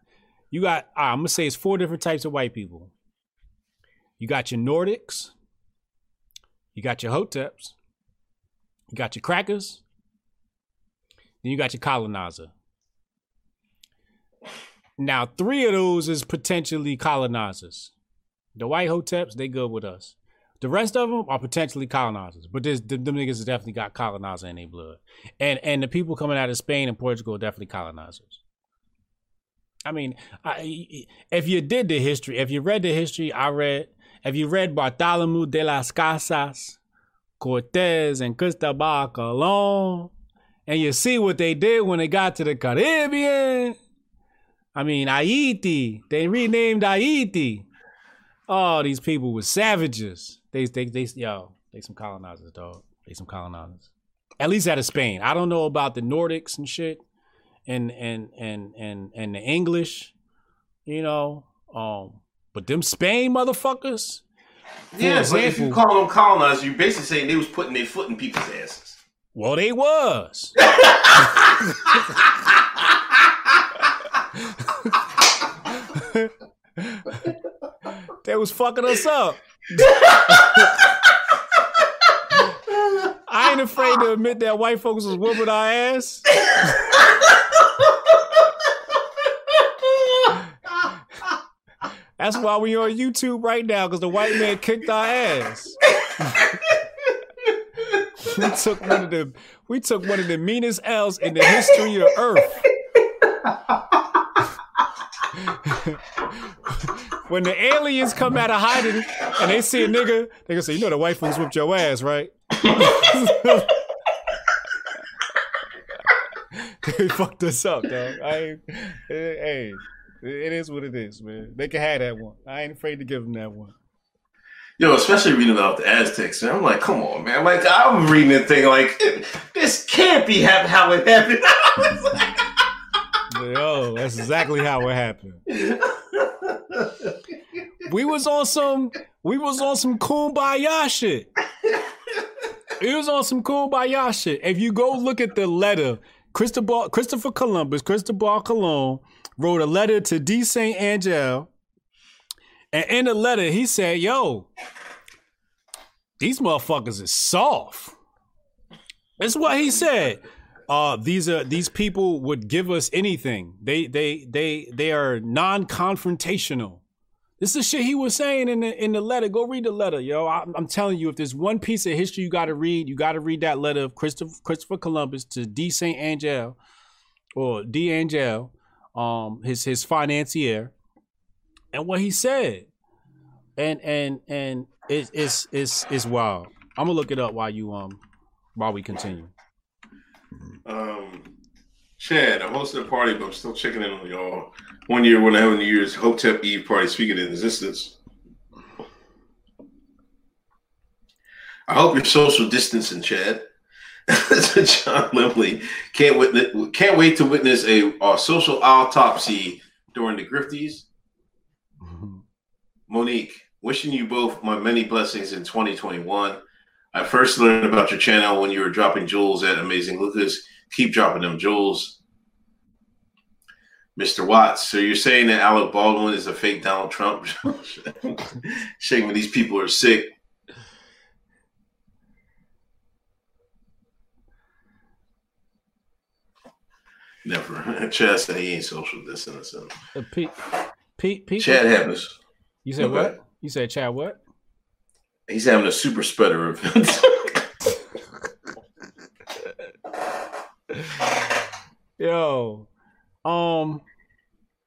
you got, right, I'm gonna say it's four different types of white people. You got your Nordics, you got your Hoteps, you got your crackers, Then you got your colonizer. Now, three of those is potentially colonizers. The white Hoteps, they good with us. The rest of them are potentially colonizers, but there's them, them niggas definitely got colonizer in their blood. And and the people coming out of Spain and Portugal are definitely colonizers. I mean, I, if you did the history, if you read the history, I read. If you read Bartholomew de las Casas, Cortez, and Cristobal Colon, and you see what they did when they got to the Caribbean. I mean, Haiti. They renamed Haiti. Oh, these people were savages. They, they, they, yo, they some colonizers, dog. They some colonizers. At least out of Spain. I don't know about the Nordics and shit, and and and and and the English, you know. Um, but them Spain motherfuckers. Yeah, but if you call them colonizers, you're basically saying they was putting their foot in people's asses. Well, they was. they was fucking us up. I ain't afraid to admit that white folks was whooping our ass. That's why we on YouTube right now, because the white man kicked our ass. we took one of the we took one of the meanest L's in the history of Earth. when the aliens come out of hiding and they see a nigga, they gonna say, "You know the white folks whooped your ass, right?" they fucked us up, dog. I hey, it is what it is, man. They can have that one. I ain't afraid to give them that one. Yo, especially reading about the Aztecs, and I'm like, come on, man. Like, I'm reading the thing, like, this can't be how it happened. Yo, that's exactly how it happened. We was on some we was on some kumbaya shit. It was on some kumbaya shit. If you go look at the letter, Christopher Christopher Columbus, Cristobal Colon wrote a letter to D. Saint Angel. And in the letter, he said, Yo, these motherfuckers is soft. That's what he said. Uh, these are these people would give us anything. They they they they are non-confrontational. This is shit he was saying in the in the letter. Go read the letter, yo. I, I'm telling you, if there's one piece of history you got to read, you got to read that letter of Christopher Christopher Columbus to D. Saint Angel or D. Angel, um, his his financier, and what he said, and and and it, it's it's it's wild. I'm gonna look it up while you um while we continue. Um, Chad, I'm hosting a party, but I'm still checking in on y'all. One year when I a New Year's Hotep Eve party speaking in existence. I hope you're social distancing, Chad. John Limley can't witness, can't wait to witness a, a social autopsy during the Grifties. Mm-hmm. Monique, wishing you both my many blessings in 2021. I first learned about your channel when you were dropping jewels at Amazing Lucas. Keep dropping them jewels. Mr. Watts, so you're saying that Alec Baldwin is a fake Donald Trump? Shaking these people are sick. Never. Chad said he ain't social distancing. Uh, Pete, Pete, Pete. Chad happens. You said Okay. what? You said Chad what? He's having a super spreader event. Yo, um,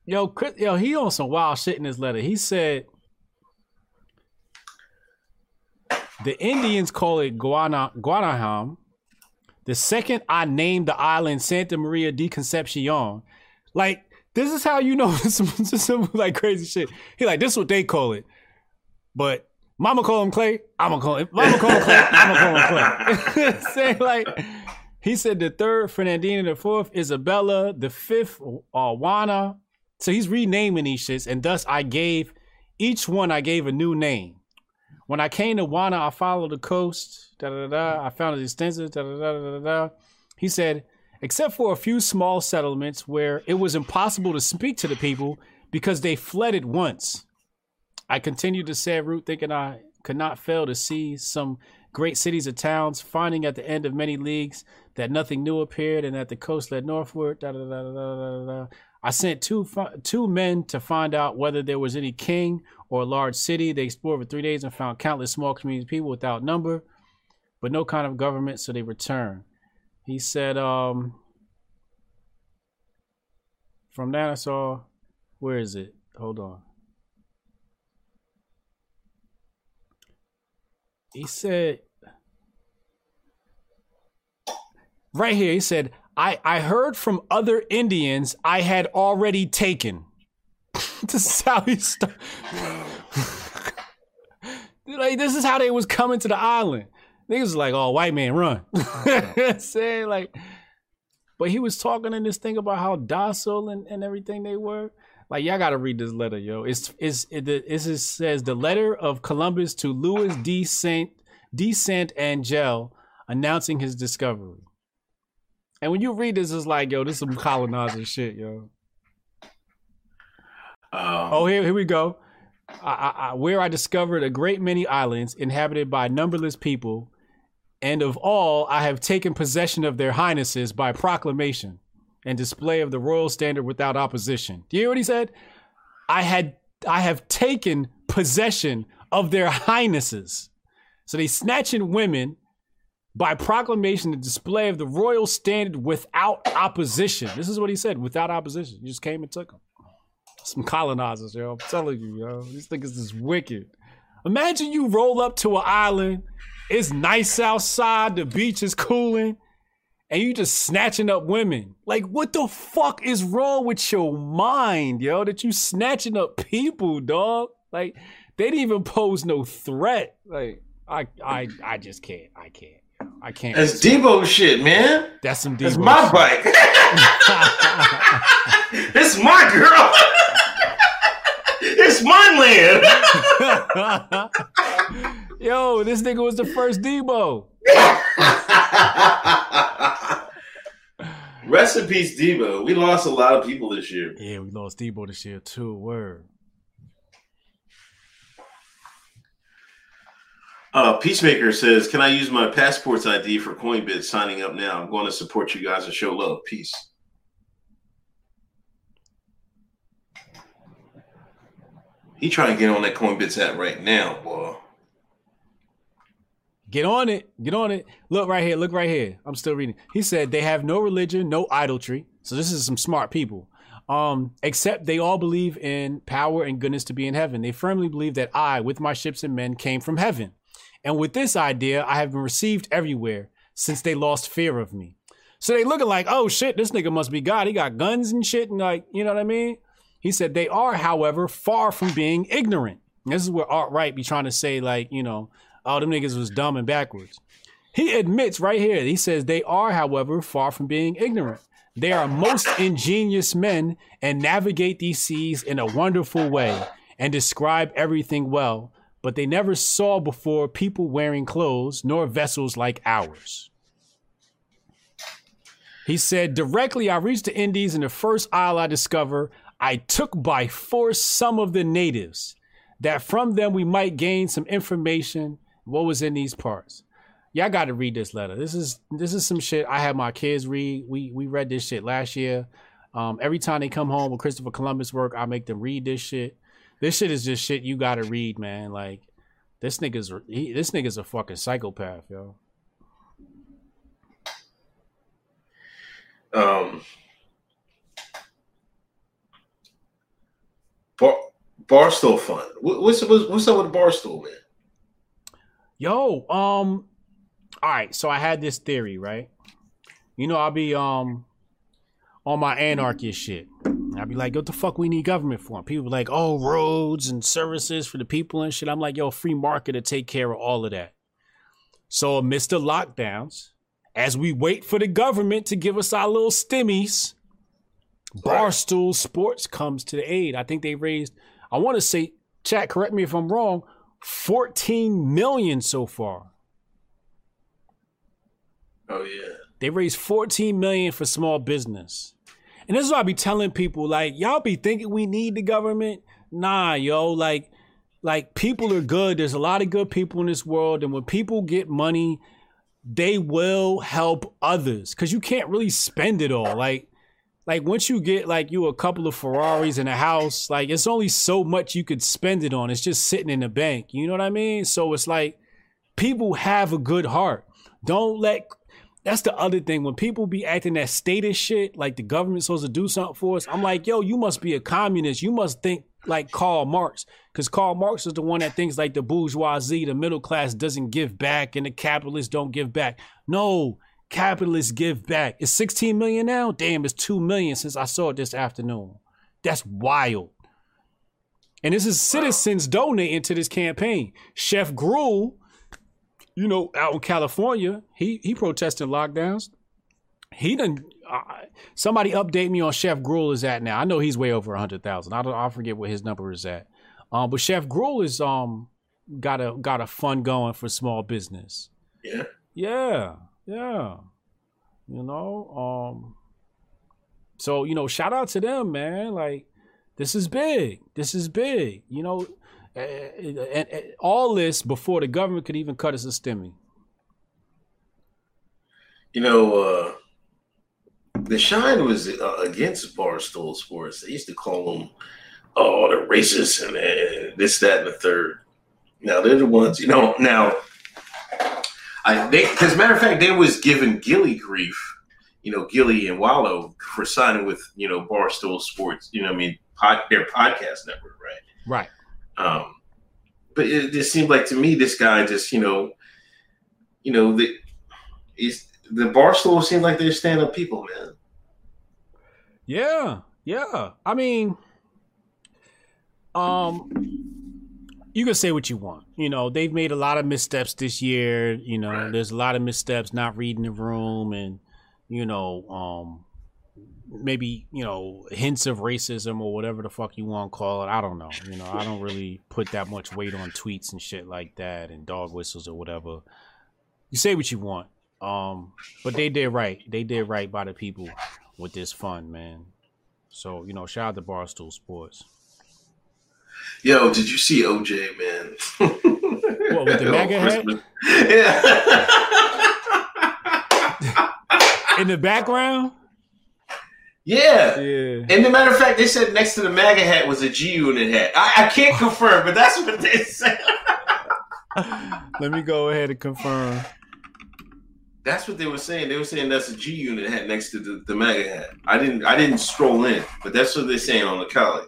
yo, Chris, yo, he on some wild shit in his letter. He said the Indians call it Guana Guanaham. The second I named the island Santa Maria de Concepcion, like this is how you know some, some like crazy shit. He like this is what they call it, but Mama call him Clay. I'ma call him. Mama call him Clay. I'ma call him Clay. Saying like he said the third Fernandina, the fourth Isabella, the fifth uh, Juana. So he's renaming these shits, and thus I gave each one I gave a new name. When I came to Juana, I followed the coast. Da da da. I found it extensive. Da da da da da. He said, except for a few small settlements where it was impossible to speak to the people because they fled at once. I continued the sad route, thinking I could not fail to see some great cities or towns, finding at the end of many leagues that nothing new appeared and that the coast led northward. Da, da, da, da, da, da. I sent two two men to find out whether there was any king or a large city. They explored for three days and found countless small communities people without number, but no kind of government, so they returned. He said, um, from that I saw Where is it? Hold on. He said right here, he said, I, I heard from other Indians I had already taken. this is how he started. like this is how they was coming to the island. Niggas was like, oh, white man, run. Saying like, but he was talking in this thing about how docile and, and everything they were. Like y'all gotta read this letter, yo. It's it's it, it, it says the letter of Columbus to Louis D. Saint D. Saint Angel announcing his discovery. And when you read this, it's like, yo, this is some colonizer shit, yo. Um, oh, here, here we go. I, I, I, where I discovered a great many islands inhabited by numberless people, and of all I have taken possession of their highnesses by proclamation and display of the royal standard without opposition. Do you hear what he said? I had I have taken possession of their highnesses. So they snatching women by proclamation and display of the royal standard without opposition. This is what he said, without opposition. You just came and took them. Some colonizers, yo. I'm telling you, yo. These niggas is wicked. Imagine you roll up to an island, it's nice outside, the beach is cooling, and you just snatching up women. Like, what the fuck is wrong with your mind, yo? That you snatching up people, dog. Like, they didn't even pose no threat. Like, I I I just can't. I can't. I can't. That's Debo shit, man. That's some Debo. That's my shit. bike. it's my girl. it's my land. Yo, this nigga was the first Debo. Rest in peace, Debo. We lost a lot of people this year. Yeah, we lost Debo this year too. Word. Uh, Peacemaker says, "Can I use my passport's ID for Coinbit signing up now? I'm going to support you guys and show love. Peace." He trying to get on that Coinbits app right now, boy. Get on it. Get on it. Look right here. Look right here. I'm still reading. He said they have no religion, no idolatry. So this is some smart people. Um, except they all believe in power and goodness to be in heaven. They firmly believe that I, with my ships and men, came from heaven. And with this idea, I have been received everywhere since they lost fear of me. So they looking like, oh shit, this nigga must be God. He got guns and shit, and like, you know what I mean? He said they are, however, far from being ignorant. This is where Art Wright be trying to say, like, you know, all them niggas was dumb and backwards. He admits right here, he says they are, however, far from being ignorant. They are most ingenious men and navigate these seas in a wonderful way and describe everything well, but they never saw before people wearing clothes nor vessels like ours. He said, Directly I reached the Indies, and the first isle I discover, I took by force some of the natives, that from them we might gain some information what was in these parts. Y'all got to read this letter. This is this is some shit I had my kids read. We we read this shit last year. Um, every time they come home with Christopher Columbus work, I make them read this shit. This shit is just shit you got to read, man. Like this nigga's he, this nigga's a fucking psychopath, yo. Um, Bar Barstool Fund. What, what's, what's what's up with the Barstool, man? Yo, um, all right. So I had this theory, right? You know, I'll be um on my anarchist shit. I'll be like, what the fuck we need government for? And people be like, oh, roads and services for the people and shit. I'm like, yo, free market to take care of all of that. So amidst the lockdowns, as we wait for the government to give us our little stimmies, Barstool Sports comes to the aid. I think they raised, I want to say, chat, correct me if I'm wrong, 14 million so far. Oh yeah. They raised 14 million for small business. And this is why I be telling people, like, y'all be thinking we need the government. Nah, yo, like, like people are good. There's a lot of good people in this world. And when people get money, they will help others. Cause you can't really spend it all. Like, like once you get like you a couple of Ferraris and a house, like it's only so much you could spend it on. It's just sitting in the bank. You know what I mean? So it's like people have a good heart. Don't let that's the other thing. When people be acting that status shit, like the government's supposed to do something for us, I'm like, yo, you must be a communist. You must think like Karl Marx. Because Karl Marx is the one that thinks like the bourgeoisie, the middle class doesn't give back and the capitalists don't give back. No, capitalists give back. It's 16 million now? Damn, it's 2 million since I saw it this afternoon. That's wild. And this is citizens donating to this campaign. Chef Gruel, you know, out in California, he he protesting lockdowns. He done. Uh, somebody update me on Chef Gruel is at now. I know he's way over hundred thousand. I don't. I forget what his number is at. Um, but Chef Gruel is um got a got a fund going for small business. Yeah. Yeah. Yeah. You know. Um. So you know, shout out to them, man. Like this is big. This is big. You know, and, and, and all this before the government could even cut us a stimmy. You know, uh, the shine was uh, against Barstool Sports. They used to call them, oh, the racists and, and this, that, and the third. Now they're the ones, you know. Now, I they because matter of fact, they was giving Gillie grief, you know, Gillie and Wallo for signing with you know Barstool Sports. You know, what I mean, pod, their podcast network, right? Right. Um, but it just seemed like to me this guy just you know, you know the is the Barstool seemed like they're stand up people, man. Yeah, yeah. I mean, um, you can say what you want. You know, they've made a lot of missteps this year. You know, right. there's a lot of missteps, not reading the room, and you know, um, maybe you know hints of racism or whatever the fuck you want to call it. I don't know. You know, I don't really put that much weight on tweets and shit like that and dog whistles or whatever. You say what you want, um, but they did right. They did right by the people with this fund, man. So you know, shout out to Barstool Sports. Yo, did you see OJ, man? what with the MAGA hat? Yeah. In the background. Yeah. Yeah. And the matter of fact, they said next to the MAGA hat was a G Unit hat. I, I can't confirm, but that's what they said. Let me go ahead and confirm. That's what they were saying. They were saying that's a G Unit hat next to the, the MAGA hat. I didn't I didn't stroll in, but that's what they're saying on the collie.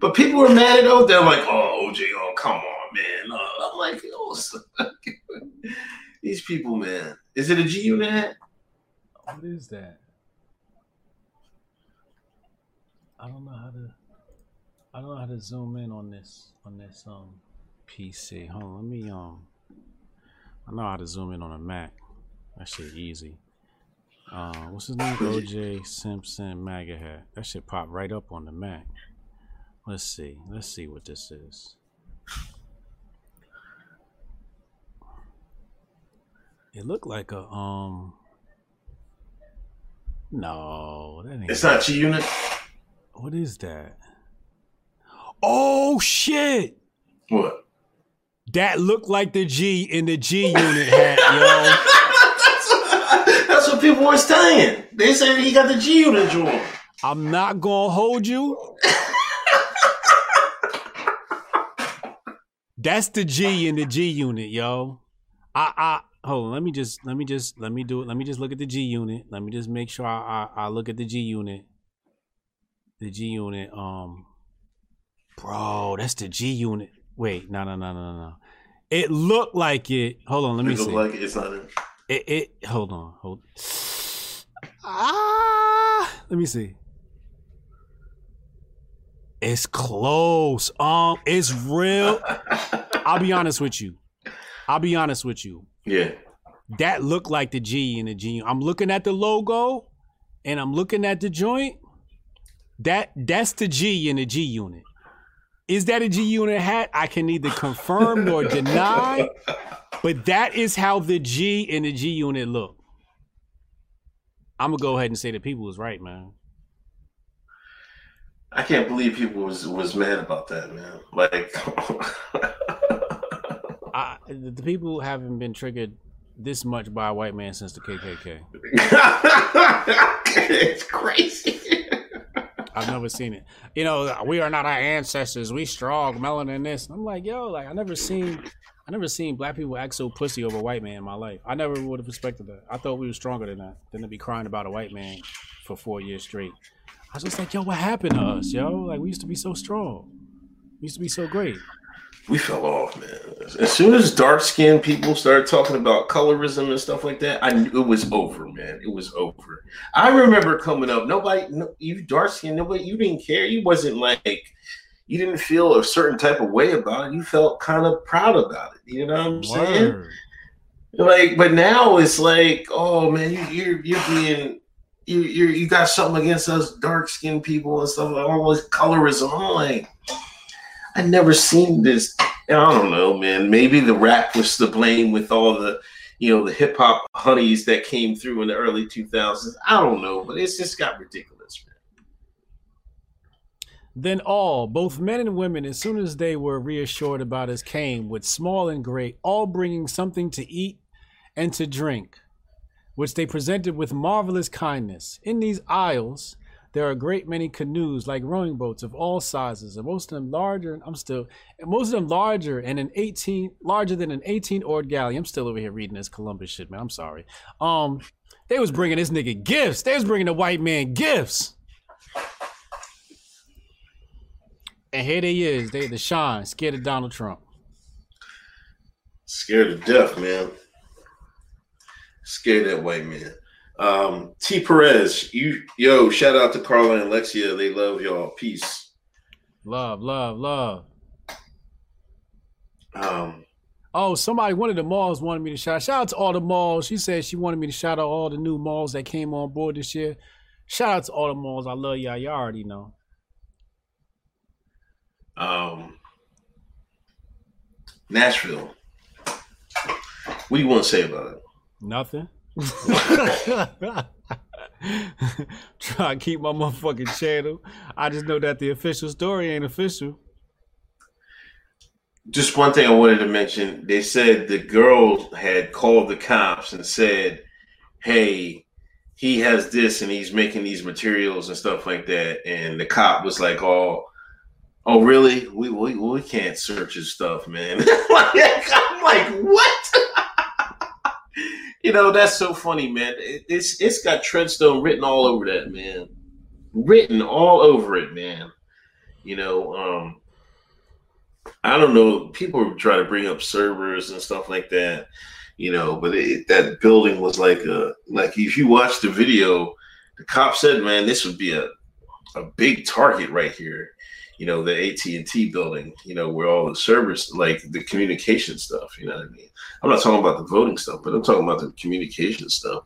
But people were mad at OJ. They're like, oh OJ, oh come on, man. Uh, I'm like, oh, these people, man. Is it a G Unit hat? What is that? I don't know how to. I don't know how to zoom in on this on this um PC. Hold on, let me um. I know how to zoom in on a Mac. That shit easy. Uh, what's his name? OJ Simpson MAGA hat. That shit pop right up on the Mac. Let's see. Let's see what this is. It looked like a um. No, that ain't. It's not G Unit. What is that? Oh shit! What? That looked like the G in the G unit hat, yo. that's, what, that's what people were saying. They said he got the G unit joint. I'm not gonna hold you. That's the G in the G unit, yo. I I hold on, let me just let me just let me do it. Let me just look at the G unit. Let me just make sure I I, I look at the G unit the G unit. Um, bro, that's the G unit. Wait, no, no, no, no, no. It looked like it. Hold on, let me see. it see. Like it. It's not. In. It. It. Hold on. Hold. Ah, let me see. It's close. Um, it's real. I'll be honest with you. I'll be honest with you. Yeah. That looked like the G in the G. I'm looking at the logo, and I'm looking at the joint that that's the G in the G unit. Is that a G unit hat? I can neither confirm nor deny, but that is how the G in the G unit look. I'm gonna go ahead and say that people was right, man. I can't believe people was was mad about that, man. Like, I, the people haven't been triggered this much by a white man since the KKK. it's crazy. I've never seen it. You know, we are not our ancestors. We strong, melanin this. I'm like, yo, like I never seen I never seen black people act so pussy over a white man in my life. I never would have expected that. I thought we were stronger than that. Than to be crying about a white man for four years straight. I was just like, yo, what happened to us, yo? Like we used to be so strong. We used to be so great. We fell off, man. As soon as dark skinned people started talking about colorism and stuff like that, I knew it was over, man. It was over. I remember coming up, nobody, no, you dark skinned, nobody, you didn't care. You wasn't like, you didn't feel a certain type of way about it. You felt kind of proud about it. You know what I'm saying? Word. Like, but now it's like, oh man, you, you're you're being you you you got something against us dark skinned people and stuff like all this colorism. I'm like, I never seen this. I don't know, man. Maybe the rap was to blame with all the you know the hip hop honeys that came through in the early 2000s. I don't know, but it's just got ridiculous, man. Then all, both men and women, as soon as they were reassured about us, came with small and great, all bringing something to eat and to drink, which they presented with marvelous kindness. In these isles, there are a great many canoes like rowing boats of all sizes, and most of them larger. I'm still, most of them larger and an 18 larger than an 18 oared galley. I'm still over here reading this Columbus shit, man. I'm sorry. Um, they was bringing this nigga gifts. They was bringing the white man gifts. And here they is, they the shine, scared of Donald Trump. Scared to death, man. Scared that white man. Um, T Perez, you yo, shout out to Carla and Lexia. They love y'all. Peace. Love, love, love. Um, Oh, somebody, one of the malls wanted me to shout. Shout out to all the malls. She said she wanted me to shout out all the new malls that came on board this year. Shout out to all the malls. I love y'all. Y'all already know. um, Nashville. What do you want to say about it? Nothing. Try to keep my motherfucking channel. I just know that the official story ain't official. Just one thing I wanted to mention. They said the girl had called the cops and said, "Hey, he has this and he's making these materials and stuff like that." And the cop was like, "Oh, oh, really? We we, we can't search his stuff, man." I'm like, what? you know, that's so funny, man. It, it's it's got Treadstone written all over that, man. Written all over it, man. You know, um, I don't know. People try to bring up servers and stuff like that, you know, but it, that building was like a like if you watch the video, the cop said, "Man, this would be a a big target right here." You know, the AT and T building. You know, where all the servers, like the communication stuff. You know what I mean? I'm not talking about the voting stuff, but I'm talking about the communication stuff.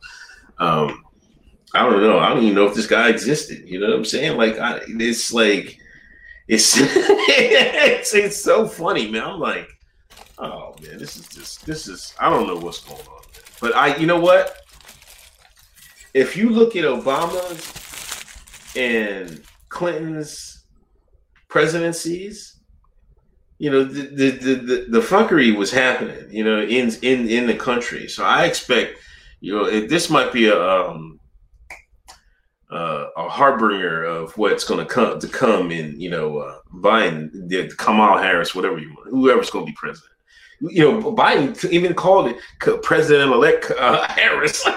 Um, I don't know. I don't even know if this guy existed. You know what I'm saying? Like, I, it's like it's it's it's so funny, man. I'm like, oh man, this is just this is I don't know what's going on. But I, you know what? If you look at Obama's and Clinton's presidencies, you know the the the, the, fuckery was happening, you know, in in in the country. So I expect, you know, it, this might be a um, uh, a harbinger of what's going to come to come in, you know, uh, Biden, the, Kamala Harris, whatever you want, whoever's going to be president. You know, Biden even called it President-elect uh, Harris.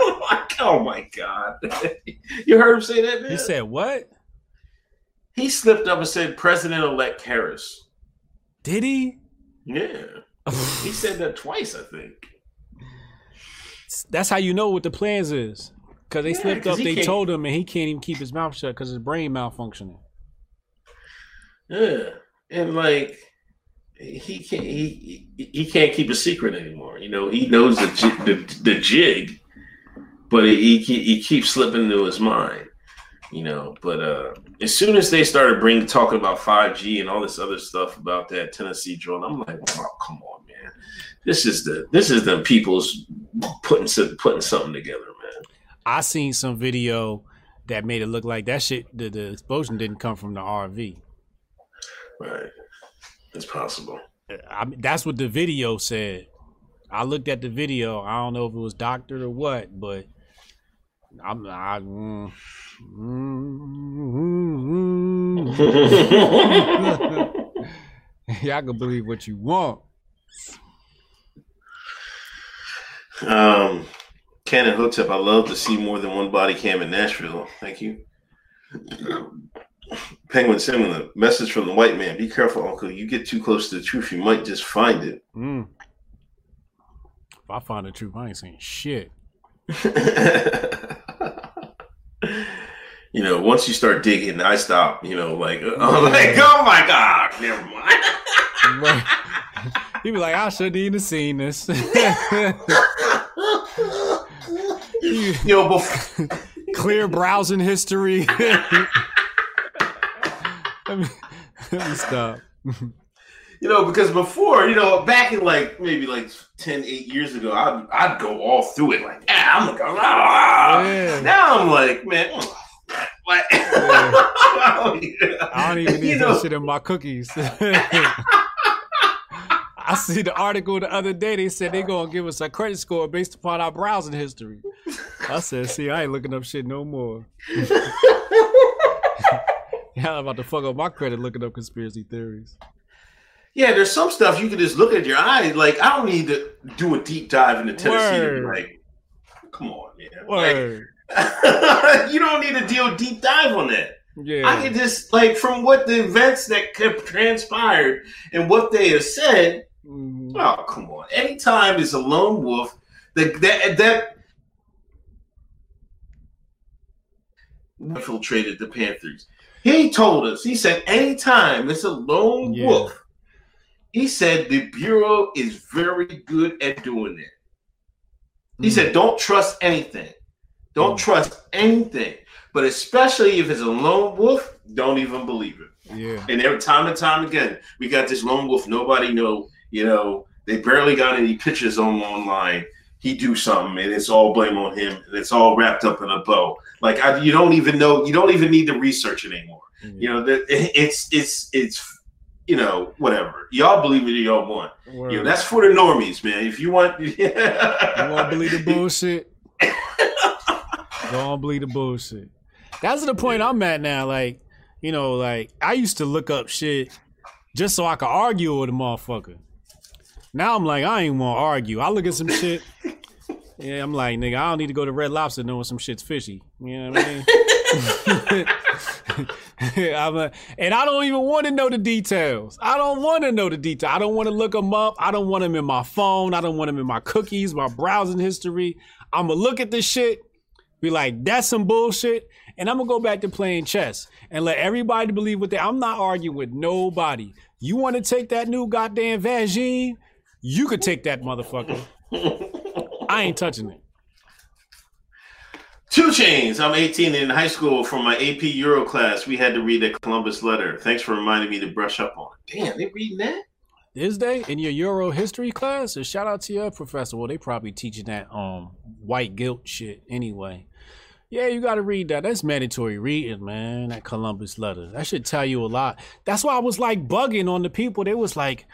Oh my god, you heard him say that? Man? He said what? He slipped up and said President-elect Harris. Did he? Yeah, he said that twice, I think. That's how you know what the plans is. Because they Yeah, slipped up, they can't- told him, and he can't even keep his mouth shut because his brain malfunctioning. Yeah, and like he can't he he can't keep a secret anymore. You know, he knows the the, the jig, but he he he keeps slipping into his mind. You know, but uh as soon as they started bringing talking about five G and all this other stuff about that Tennessee drone, I'm like, oh, come on, man. This is the this is the people's putting some- putting something together, man. I seen some video that made it look like that shit. The, the explosion didn't come from the RV. Right, it's possible. I mean, that's what the video said. I looked at the video. I don't know if it was doctored or what, but I'm I, mm, mm, Y'all can believe what you want. Um, Ken and Hotep, I love to see more than one body cam in Nashville. Thank you. Penguin Similar, message from the white man. Be careful, Uncle. You get too close to the truth, you might just find it. Mm. If I find the truth, I ain't saying shit. You know, once you start digging, I stop. You know, like, I'm like, oh my god, never mind. He be like, I shouldn't even seen this. Yo, before, Clear browsing history. let, me, let me stop. You know, because before, you know, back in like maybe like 10, 8 years ago, I'd, I'd go all through it like, ah, I'm gonna ah. Yeah. Now I'm like, man, mm, like, I don't even need You that shit in my cookies. I see the article the other day. They said they're gonna give us a credit score based upon our browsing history. I said, "See, I ain't looking up shit no more." yeah, I'm about to fuck up my credit looking up conspiracy theories. Yeah, there's some stuff you can just look at your eyes. Like, I don't need to do a deep dive into Tennessee to be like, come on, man. Like, you don't need to do a deep dive on that. Yeah. I can just like from what the events that have transpired and what they have said. Mhm. Oh, come on! Anytime is a lone wolf that that that infiltrated the Panthers. He told us. He said, anytime it's a lone Yeah. wolf. He said the bureau is very good at doing it. He Mm. said, don't trust anything. Don't trust anything. But especially if it's a lone wolf, don't even believe it. Yeah. And every time and time again, we got this lone wolf. Nobody know. You know, they barely got any pictures on online. He do something, and it's all blame on him, and it's all wrapped up in a bow. Like I, you don't even know. You don't even need to research it anymore. You know, that it's it's it's you know whatever. Y'all believe it, y'all want. You know, that's for the normies, man. If you want, You want to believe the bullshit? Don't believe the bullshit. That's the point I'm at now. Like, you know, like I used to look up shit just so I could argue with a motherfucker. Now I'm like, I ain't want to argue. I look at some shit. Yeah, I'm like, nigga, I don't need to go to Red Lobster knowing some shit's fishy. You know what I mean? A, and I don't even want to know the details. I don't want to know the detail. I don't want to look them up. I don't want them in my phone. I don't want them in my cookies, my browsing history. I'm gonna look at this shit, be like, that's some bullshit, and I'm gonna go back to playing chess and let everybody believe what they. I'm not arguing with nobody. You want to take that new goddamn Vagine? You could take that motherfucker. I ain't touching it. Two Chains. I'm 18 in high school for my AP Euro class. We had to read a Columbus letter. Thanks for reminding me to brush up on it. Damn, they reading that? This day in your Euro history class? Or shout out to your professor. Well, they probably teaching that um white guilt shit anyway. Yeah, you got to read that. That's mandatory reading, man. That Columbus letter. That should tell you a lot. That's why I was like bugging on the people. They was like,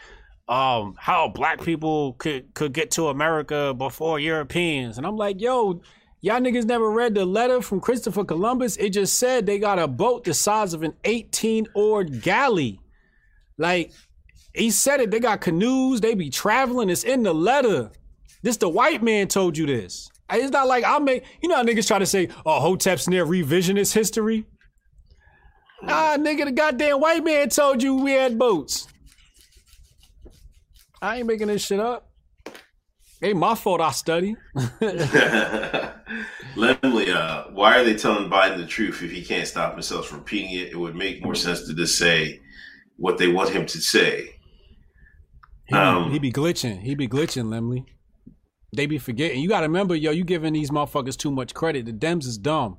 um, how black people could could get to America before Europeans, and I'm like, yo. Y'all niggas never read the letter from Christopher Columbus. It just said they got a boat the size of an 18 oared galley. Like, he said it. They got canoes. They be traveling. It's in the letter. This the white man told you this. It's not like I make. You know how niggas try to say, "Oh, Hotep's near revisionist history." Ah, nigga, the goddamn white man told you we had boats. I ain't making this shit up. Ain't my fault. I study. Lemley, uh, why are they telling Biden the truth if he can't stop himself from repeating it? It would make more sense to just say what they want him to say. He, Um, he be glitching. He be glitching, Lemley. They be forgetting. You gotta remember, yo, you giving these motherfuckers too much credit. The Dems is dumb.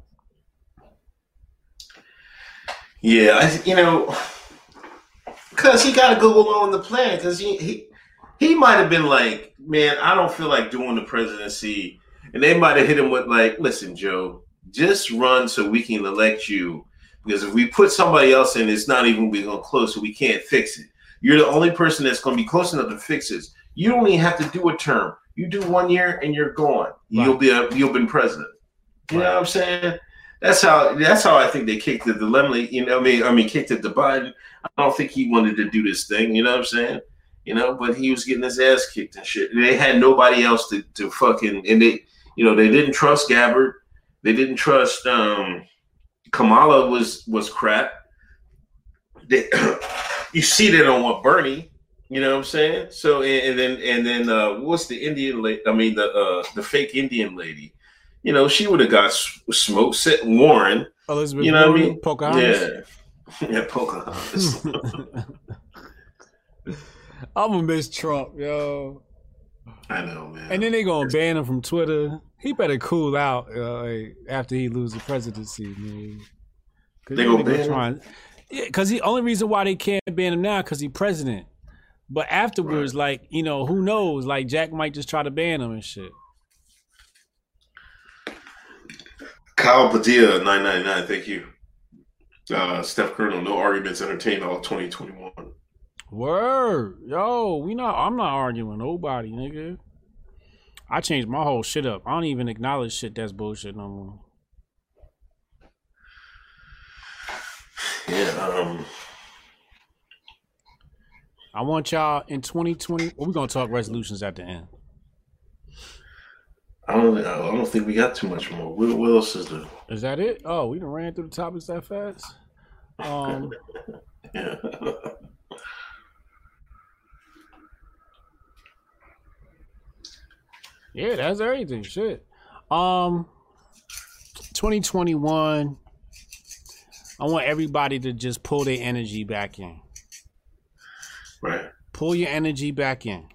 Yeah, I, you know, because he got to go along the plan. Because he he he might have been like, man, I don't feel like doing the presidency, and they might have hit him with like, listen, Joe, just run so we can elect you. Because if we put somebody else in, it's not even going to be close, so we can't fix it. You're the only person that's going to be close enough to fix this. You don't even have to do a term. You do one year and you're gone. You'll be a you'll been president. You know what I'm saying? That's how that's how I think they kicked to Lemley. You know, I mean, I mean, kicked it to Biden. I don't think he wanted to do this thing. You know what I'm saying? You know, but he was getting his ass kicked and shit. They had nobody else to, to fucking and they you know, they didn't trust Gabbard. They didn't trust um Kamala was was crap. They, you see that on what Bernie, you know what I'm saying? So and, and then and then uh what's the Indian lady? I mean the uh the fake Indian lady. You know, she would have got smoked. Set Warren. Elizabeth you know Warren, what I mean? Pocahontas. Yeah, yeah, Pocahontas. I'm gonna miss Trump, yo. I know, man. And then they gonna ban him from Twitter. He better cool out uh, like, after he loses the presidency, man. 'Cause They gonna ban him? trying- Yeah, because the only reason why they can't ban him now because he president. But afterwards, like you know, who knows? Like Jack might just try to ban him and shit. Kyle Padilla, nine ninety nine. Thank you. Uh, Steph Colonel, no arguments entertained all twenty twenty one. Word, yo, we not. I'm not arguing with nobody, nigga. I changed my whole shit up. I don't even acknowledge shit that's bullshit no more. Yeah. Um. I want y'all in 2020. Well, we're gonna talk resolutions at the end. I don't. I don't think we got too much more. What, what else is there? Is that it? Oh, we done ran through the topics that fast. Um, Yeah. yeah, that's everything. Shit. Um, 2021. I want everybody to just pull their energy back in. Right. Pull your energy back in.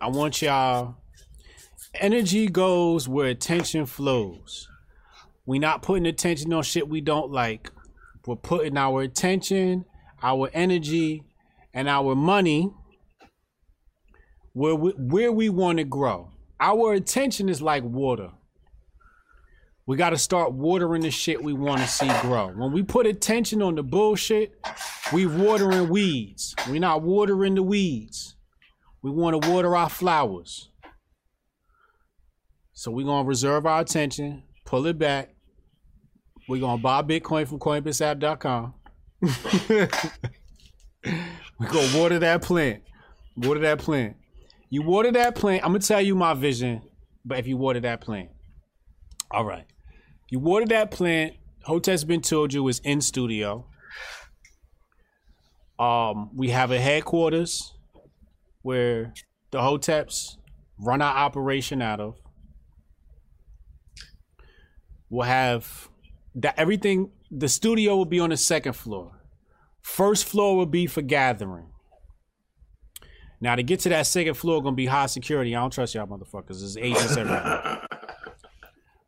I want y'all. Energy goes where attention flows. We not putting attention on shit we don't like. We're putting our attention, our energy, and our money where we, where we want to grow. Our attention is like water. We got to start watering the shit we want to see grow. When we put attention on the bullshit, we watering weeds. We're not watering the weeds. We want to water our flowers. So we're going to reserve our attention, pull it back. We're going to buy Bitcoin from Coinbitsapp.com. we're going to water that plant. Water that plant. You water that plant. I'm to tell you my vision, but if you water that plant. All right. You water that plant. Hotep's been told you is in studio. Um, we have a headquarters where the Hoteps run our operation out of. We'll have that everything. The studio will be on the second floor. First floor will be for gathering. Now to get to that second floor, gonna be high security. I don't trust y'all motherfuckers. There's agents everywhere.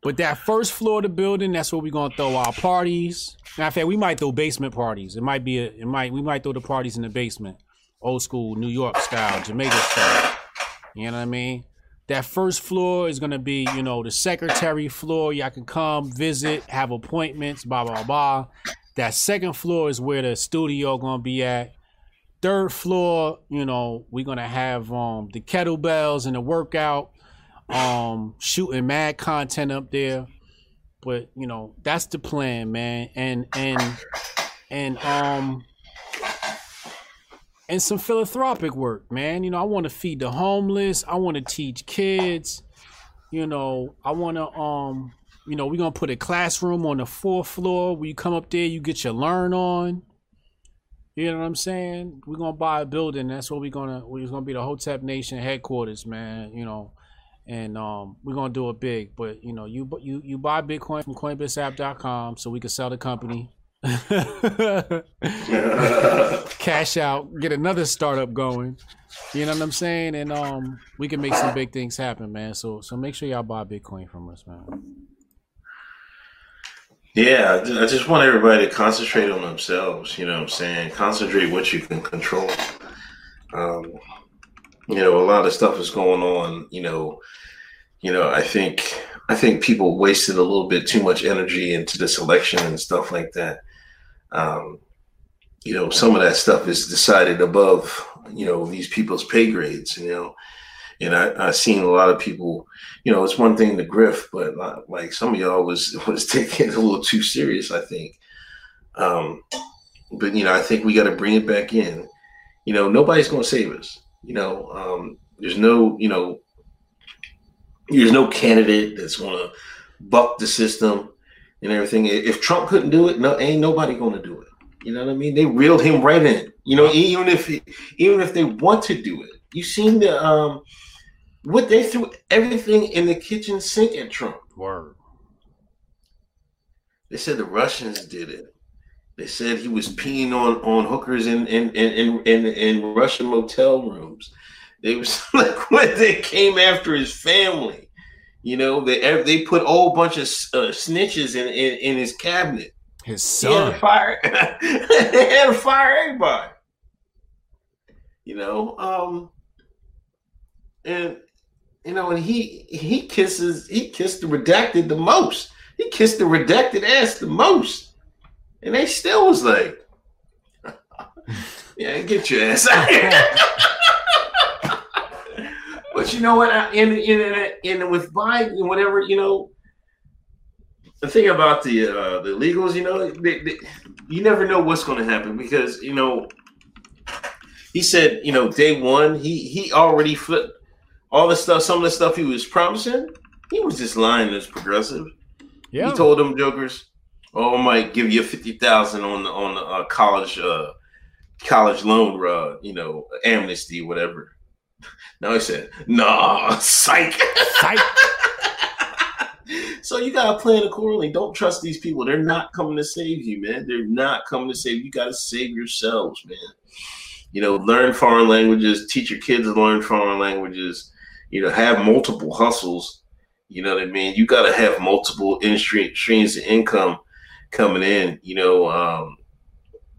But that first floor of the building, that's where we're gonna throw our parties. Matter of fact, we might throw basement parties. It might be a, it might we might throw the parties in the basement, old school New York style, Jamaica style. You know what I mean? That first floor is gonna be, you know, the secretary floor. Y'all can come visit, have appointments, blah blah blah. That second floor is where the studio gonna be at. Third floor, you know, we're gonna have um the kettlebells and the workout um shooting mad content up there. But you know that's the plan man. And and and um and some philanthropic work man. You know i want to feed the homeless. I want to teach kids. You know i want to um you know we're gonna put a classroom on the fourth floor. Where you come up there you get your learn on you know what I'm saying? We're gonna buy a building. That's what we're gonna. We're gonna be the Hotep Nation headquarters, man. You know, and um, we're gonna do it big. But you know, you you you buy Bitcoin from Coinbitsapp.com so we can sell the company, cash out, get another startup going. You know what I'm saying? And um, we can make some big things happen, man. So so make sure y'all buy Bitcoin from us, man. Yeah, I just want everybody to concentrate on themselves. You know what I'm saying? Concentrate what you can control. Um, you know, a lot of stuff is going on. You know, you know, I think I think people wasted a little bit too much energy into this election and stuff like that. Um, you know, some of that stuff is decided above you know these people's pay grades. You know, and I I seen a lot of people. You know, it's one thing to grift, but uh, like some of y'all was was taking it a little too serious. I think. Um, but you know, I think we got to bring it back in. You know, nobody's going to save us. You know, um, there's no, you know, there's no candidate that's going to buck the system and everything. If Trump couldn't do it, no, ain't nobody going to do it. You know what I mean? They reeled him right in. You know, even if even if they want to do it, you seen the um what they threw everything in the kitchen sink at Trump. Word. They said the Russians did it. They said he was peeing on on hookers in in in in, in Russian motel rooms. They was like when they came after his family. You know, they they put a whole bunch of uh, snitches in, in in his cabinet. His He had son. to fire. they had to fire everybody. You know, um, and you know, and he he kisses he kissed the redacted the most. He kissed the redacted ass the most, and they still was like, "Yeah, get your ass out here." but you know what? I- In in with Biden and whatever, you know, the thing about the uh, the legals, you know, they, they, you never know what's going to happen because you know he said, you know, day one he he already flipped all the stuff, some of the stuff he was promising. He was just lying as progressive. Yeah. He told them jokers, "Oh, I might give you fifty thousand on the on the uh, college uh, college loan, uh, you know, amnesty, whatever." Now he said, "Nah, psych." Psych. So you gotta plan accordingly. Don't trust these people. They're not coming to save you, man. They're not coming to save you. You gotta save yourselves, man. You know, learn foreign languages, teach your kids to learn foreign languages, you know, have multiple hustles. You know what I mean? You gotta have multiple in streams of income coming in, you know. Um,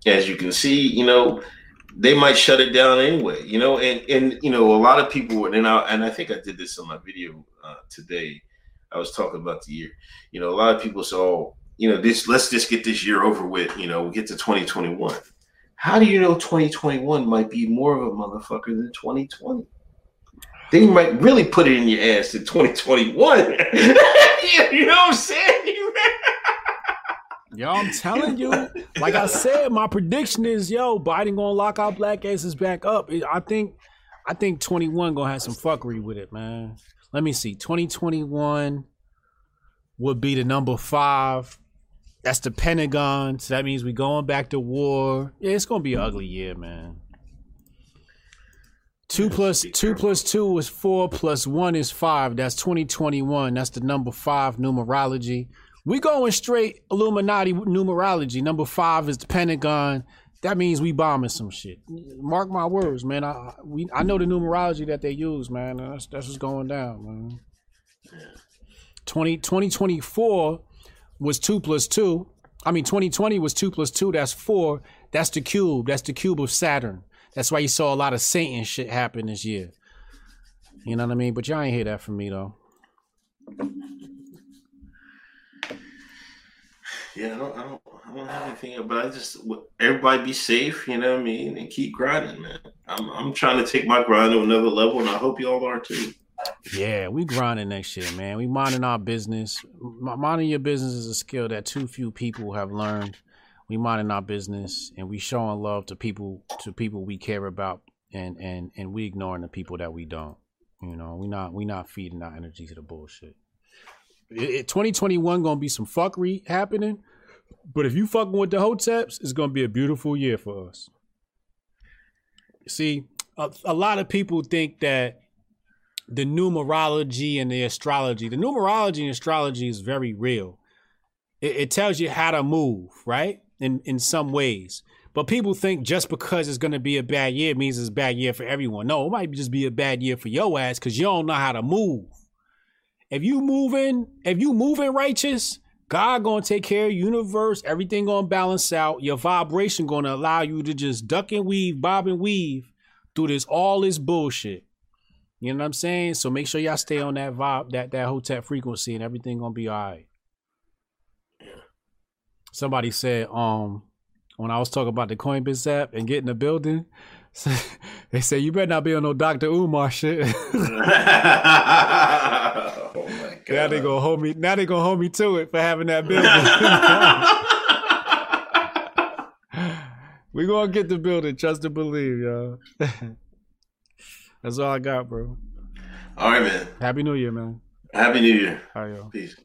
as you can see, you know, they might shut it down anyway, you know, and and you know, a lot of people and I and I think I did this on my video uh, today. I was talking about the year. You know, a lot of people say, "Oh, you know, this. Let's just get this year over with." You know, we get to 2021. How do you know 2021 might be more of a motherfucker than 2020? They might really put it in your ass in 2021. you know what I'm saying? Yo, I'm telling you, like I said, my prediction is, yo, Biden gonna lock our black asses back up. I think, I think 21 gonna have some fuckery with it, man. Let me see. 2021 would be the number five. That's the Pentagon. So that means we going back to war. Yeah, it's gonna be an ugly year, man. Two plus two plus two is four plus one is five. That's 2021. That's the number five numerology. We going straight Illuminati numerology. Number five is the Pentagon. That means we bombing some shit. Mark my words, man. I we I know the numerology that they use, man. That's that's what's going down, man. 20, 2024 was two plus two. I mean, 2020 was two plus two. That's four. That's the cube. That's the cube of Saturn. That's why you saw a lot of Satan shit happen this year. You know what I mean? But y'all ain't hear that from me though. Yeah, I don't, I don't, I don't have anything, but I just everybody be safe. You know what I mean, and keep grinding, man. I'm, I'm trying to take my grind to another level, and I hope y'all are too. Yeah, we grinding next year, man. We minding our business. Minding your business is a skill that too few people have learned. We minding our business, and we showing love to people to people we care about, and and and we ignoring the people that we don't. You know, we not we not feeding our energy to the bullshit. It, it- 2021 gonna be some fuckery happening, but if you fucking with the hoteps, it's gonna be a beautiful year for us. See, a, a lot of people think that the numerology and the astrology. The numerology and astrology is very real. It, it tells you how to move, right? In in some ways. But people think just because it's gonna be a bad year means it's a bad year for everyone. No, it might just be a bad year for your ass because you don't know how to move. If you moving, if you moving righteous, God gonna take care of universe, everything gonna balance out. Your vibration gonna allow you to just duck and weave, bob and weave through this all this bullshit. You know what I'm saying? So make sure y'all stay on that vibe, that that hotep frequency, and everything gonna be all right. Somebody said, um, when I was talking about the Coinbits app and getting the building, they said you better not be on no Dr. Umar shit. Oh my now they gonna hold me. Now they gonna hold me to it for having that building. We gonna get the building. Trust and believe, y'all. That's all I got, bro. All right, man. Happy New Year, man. Happy New Year. All right, yo. Peace.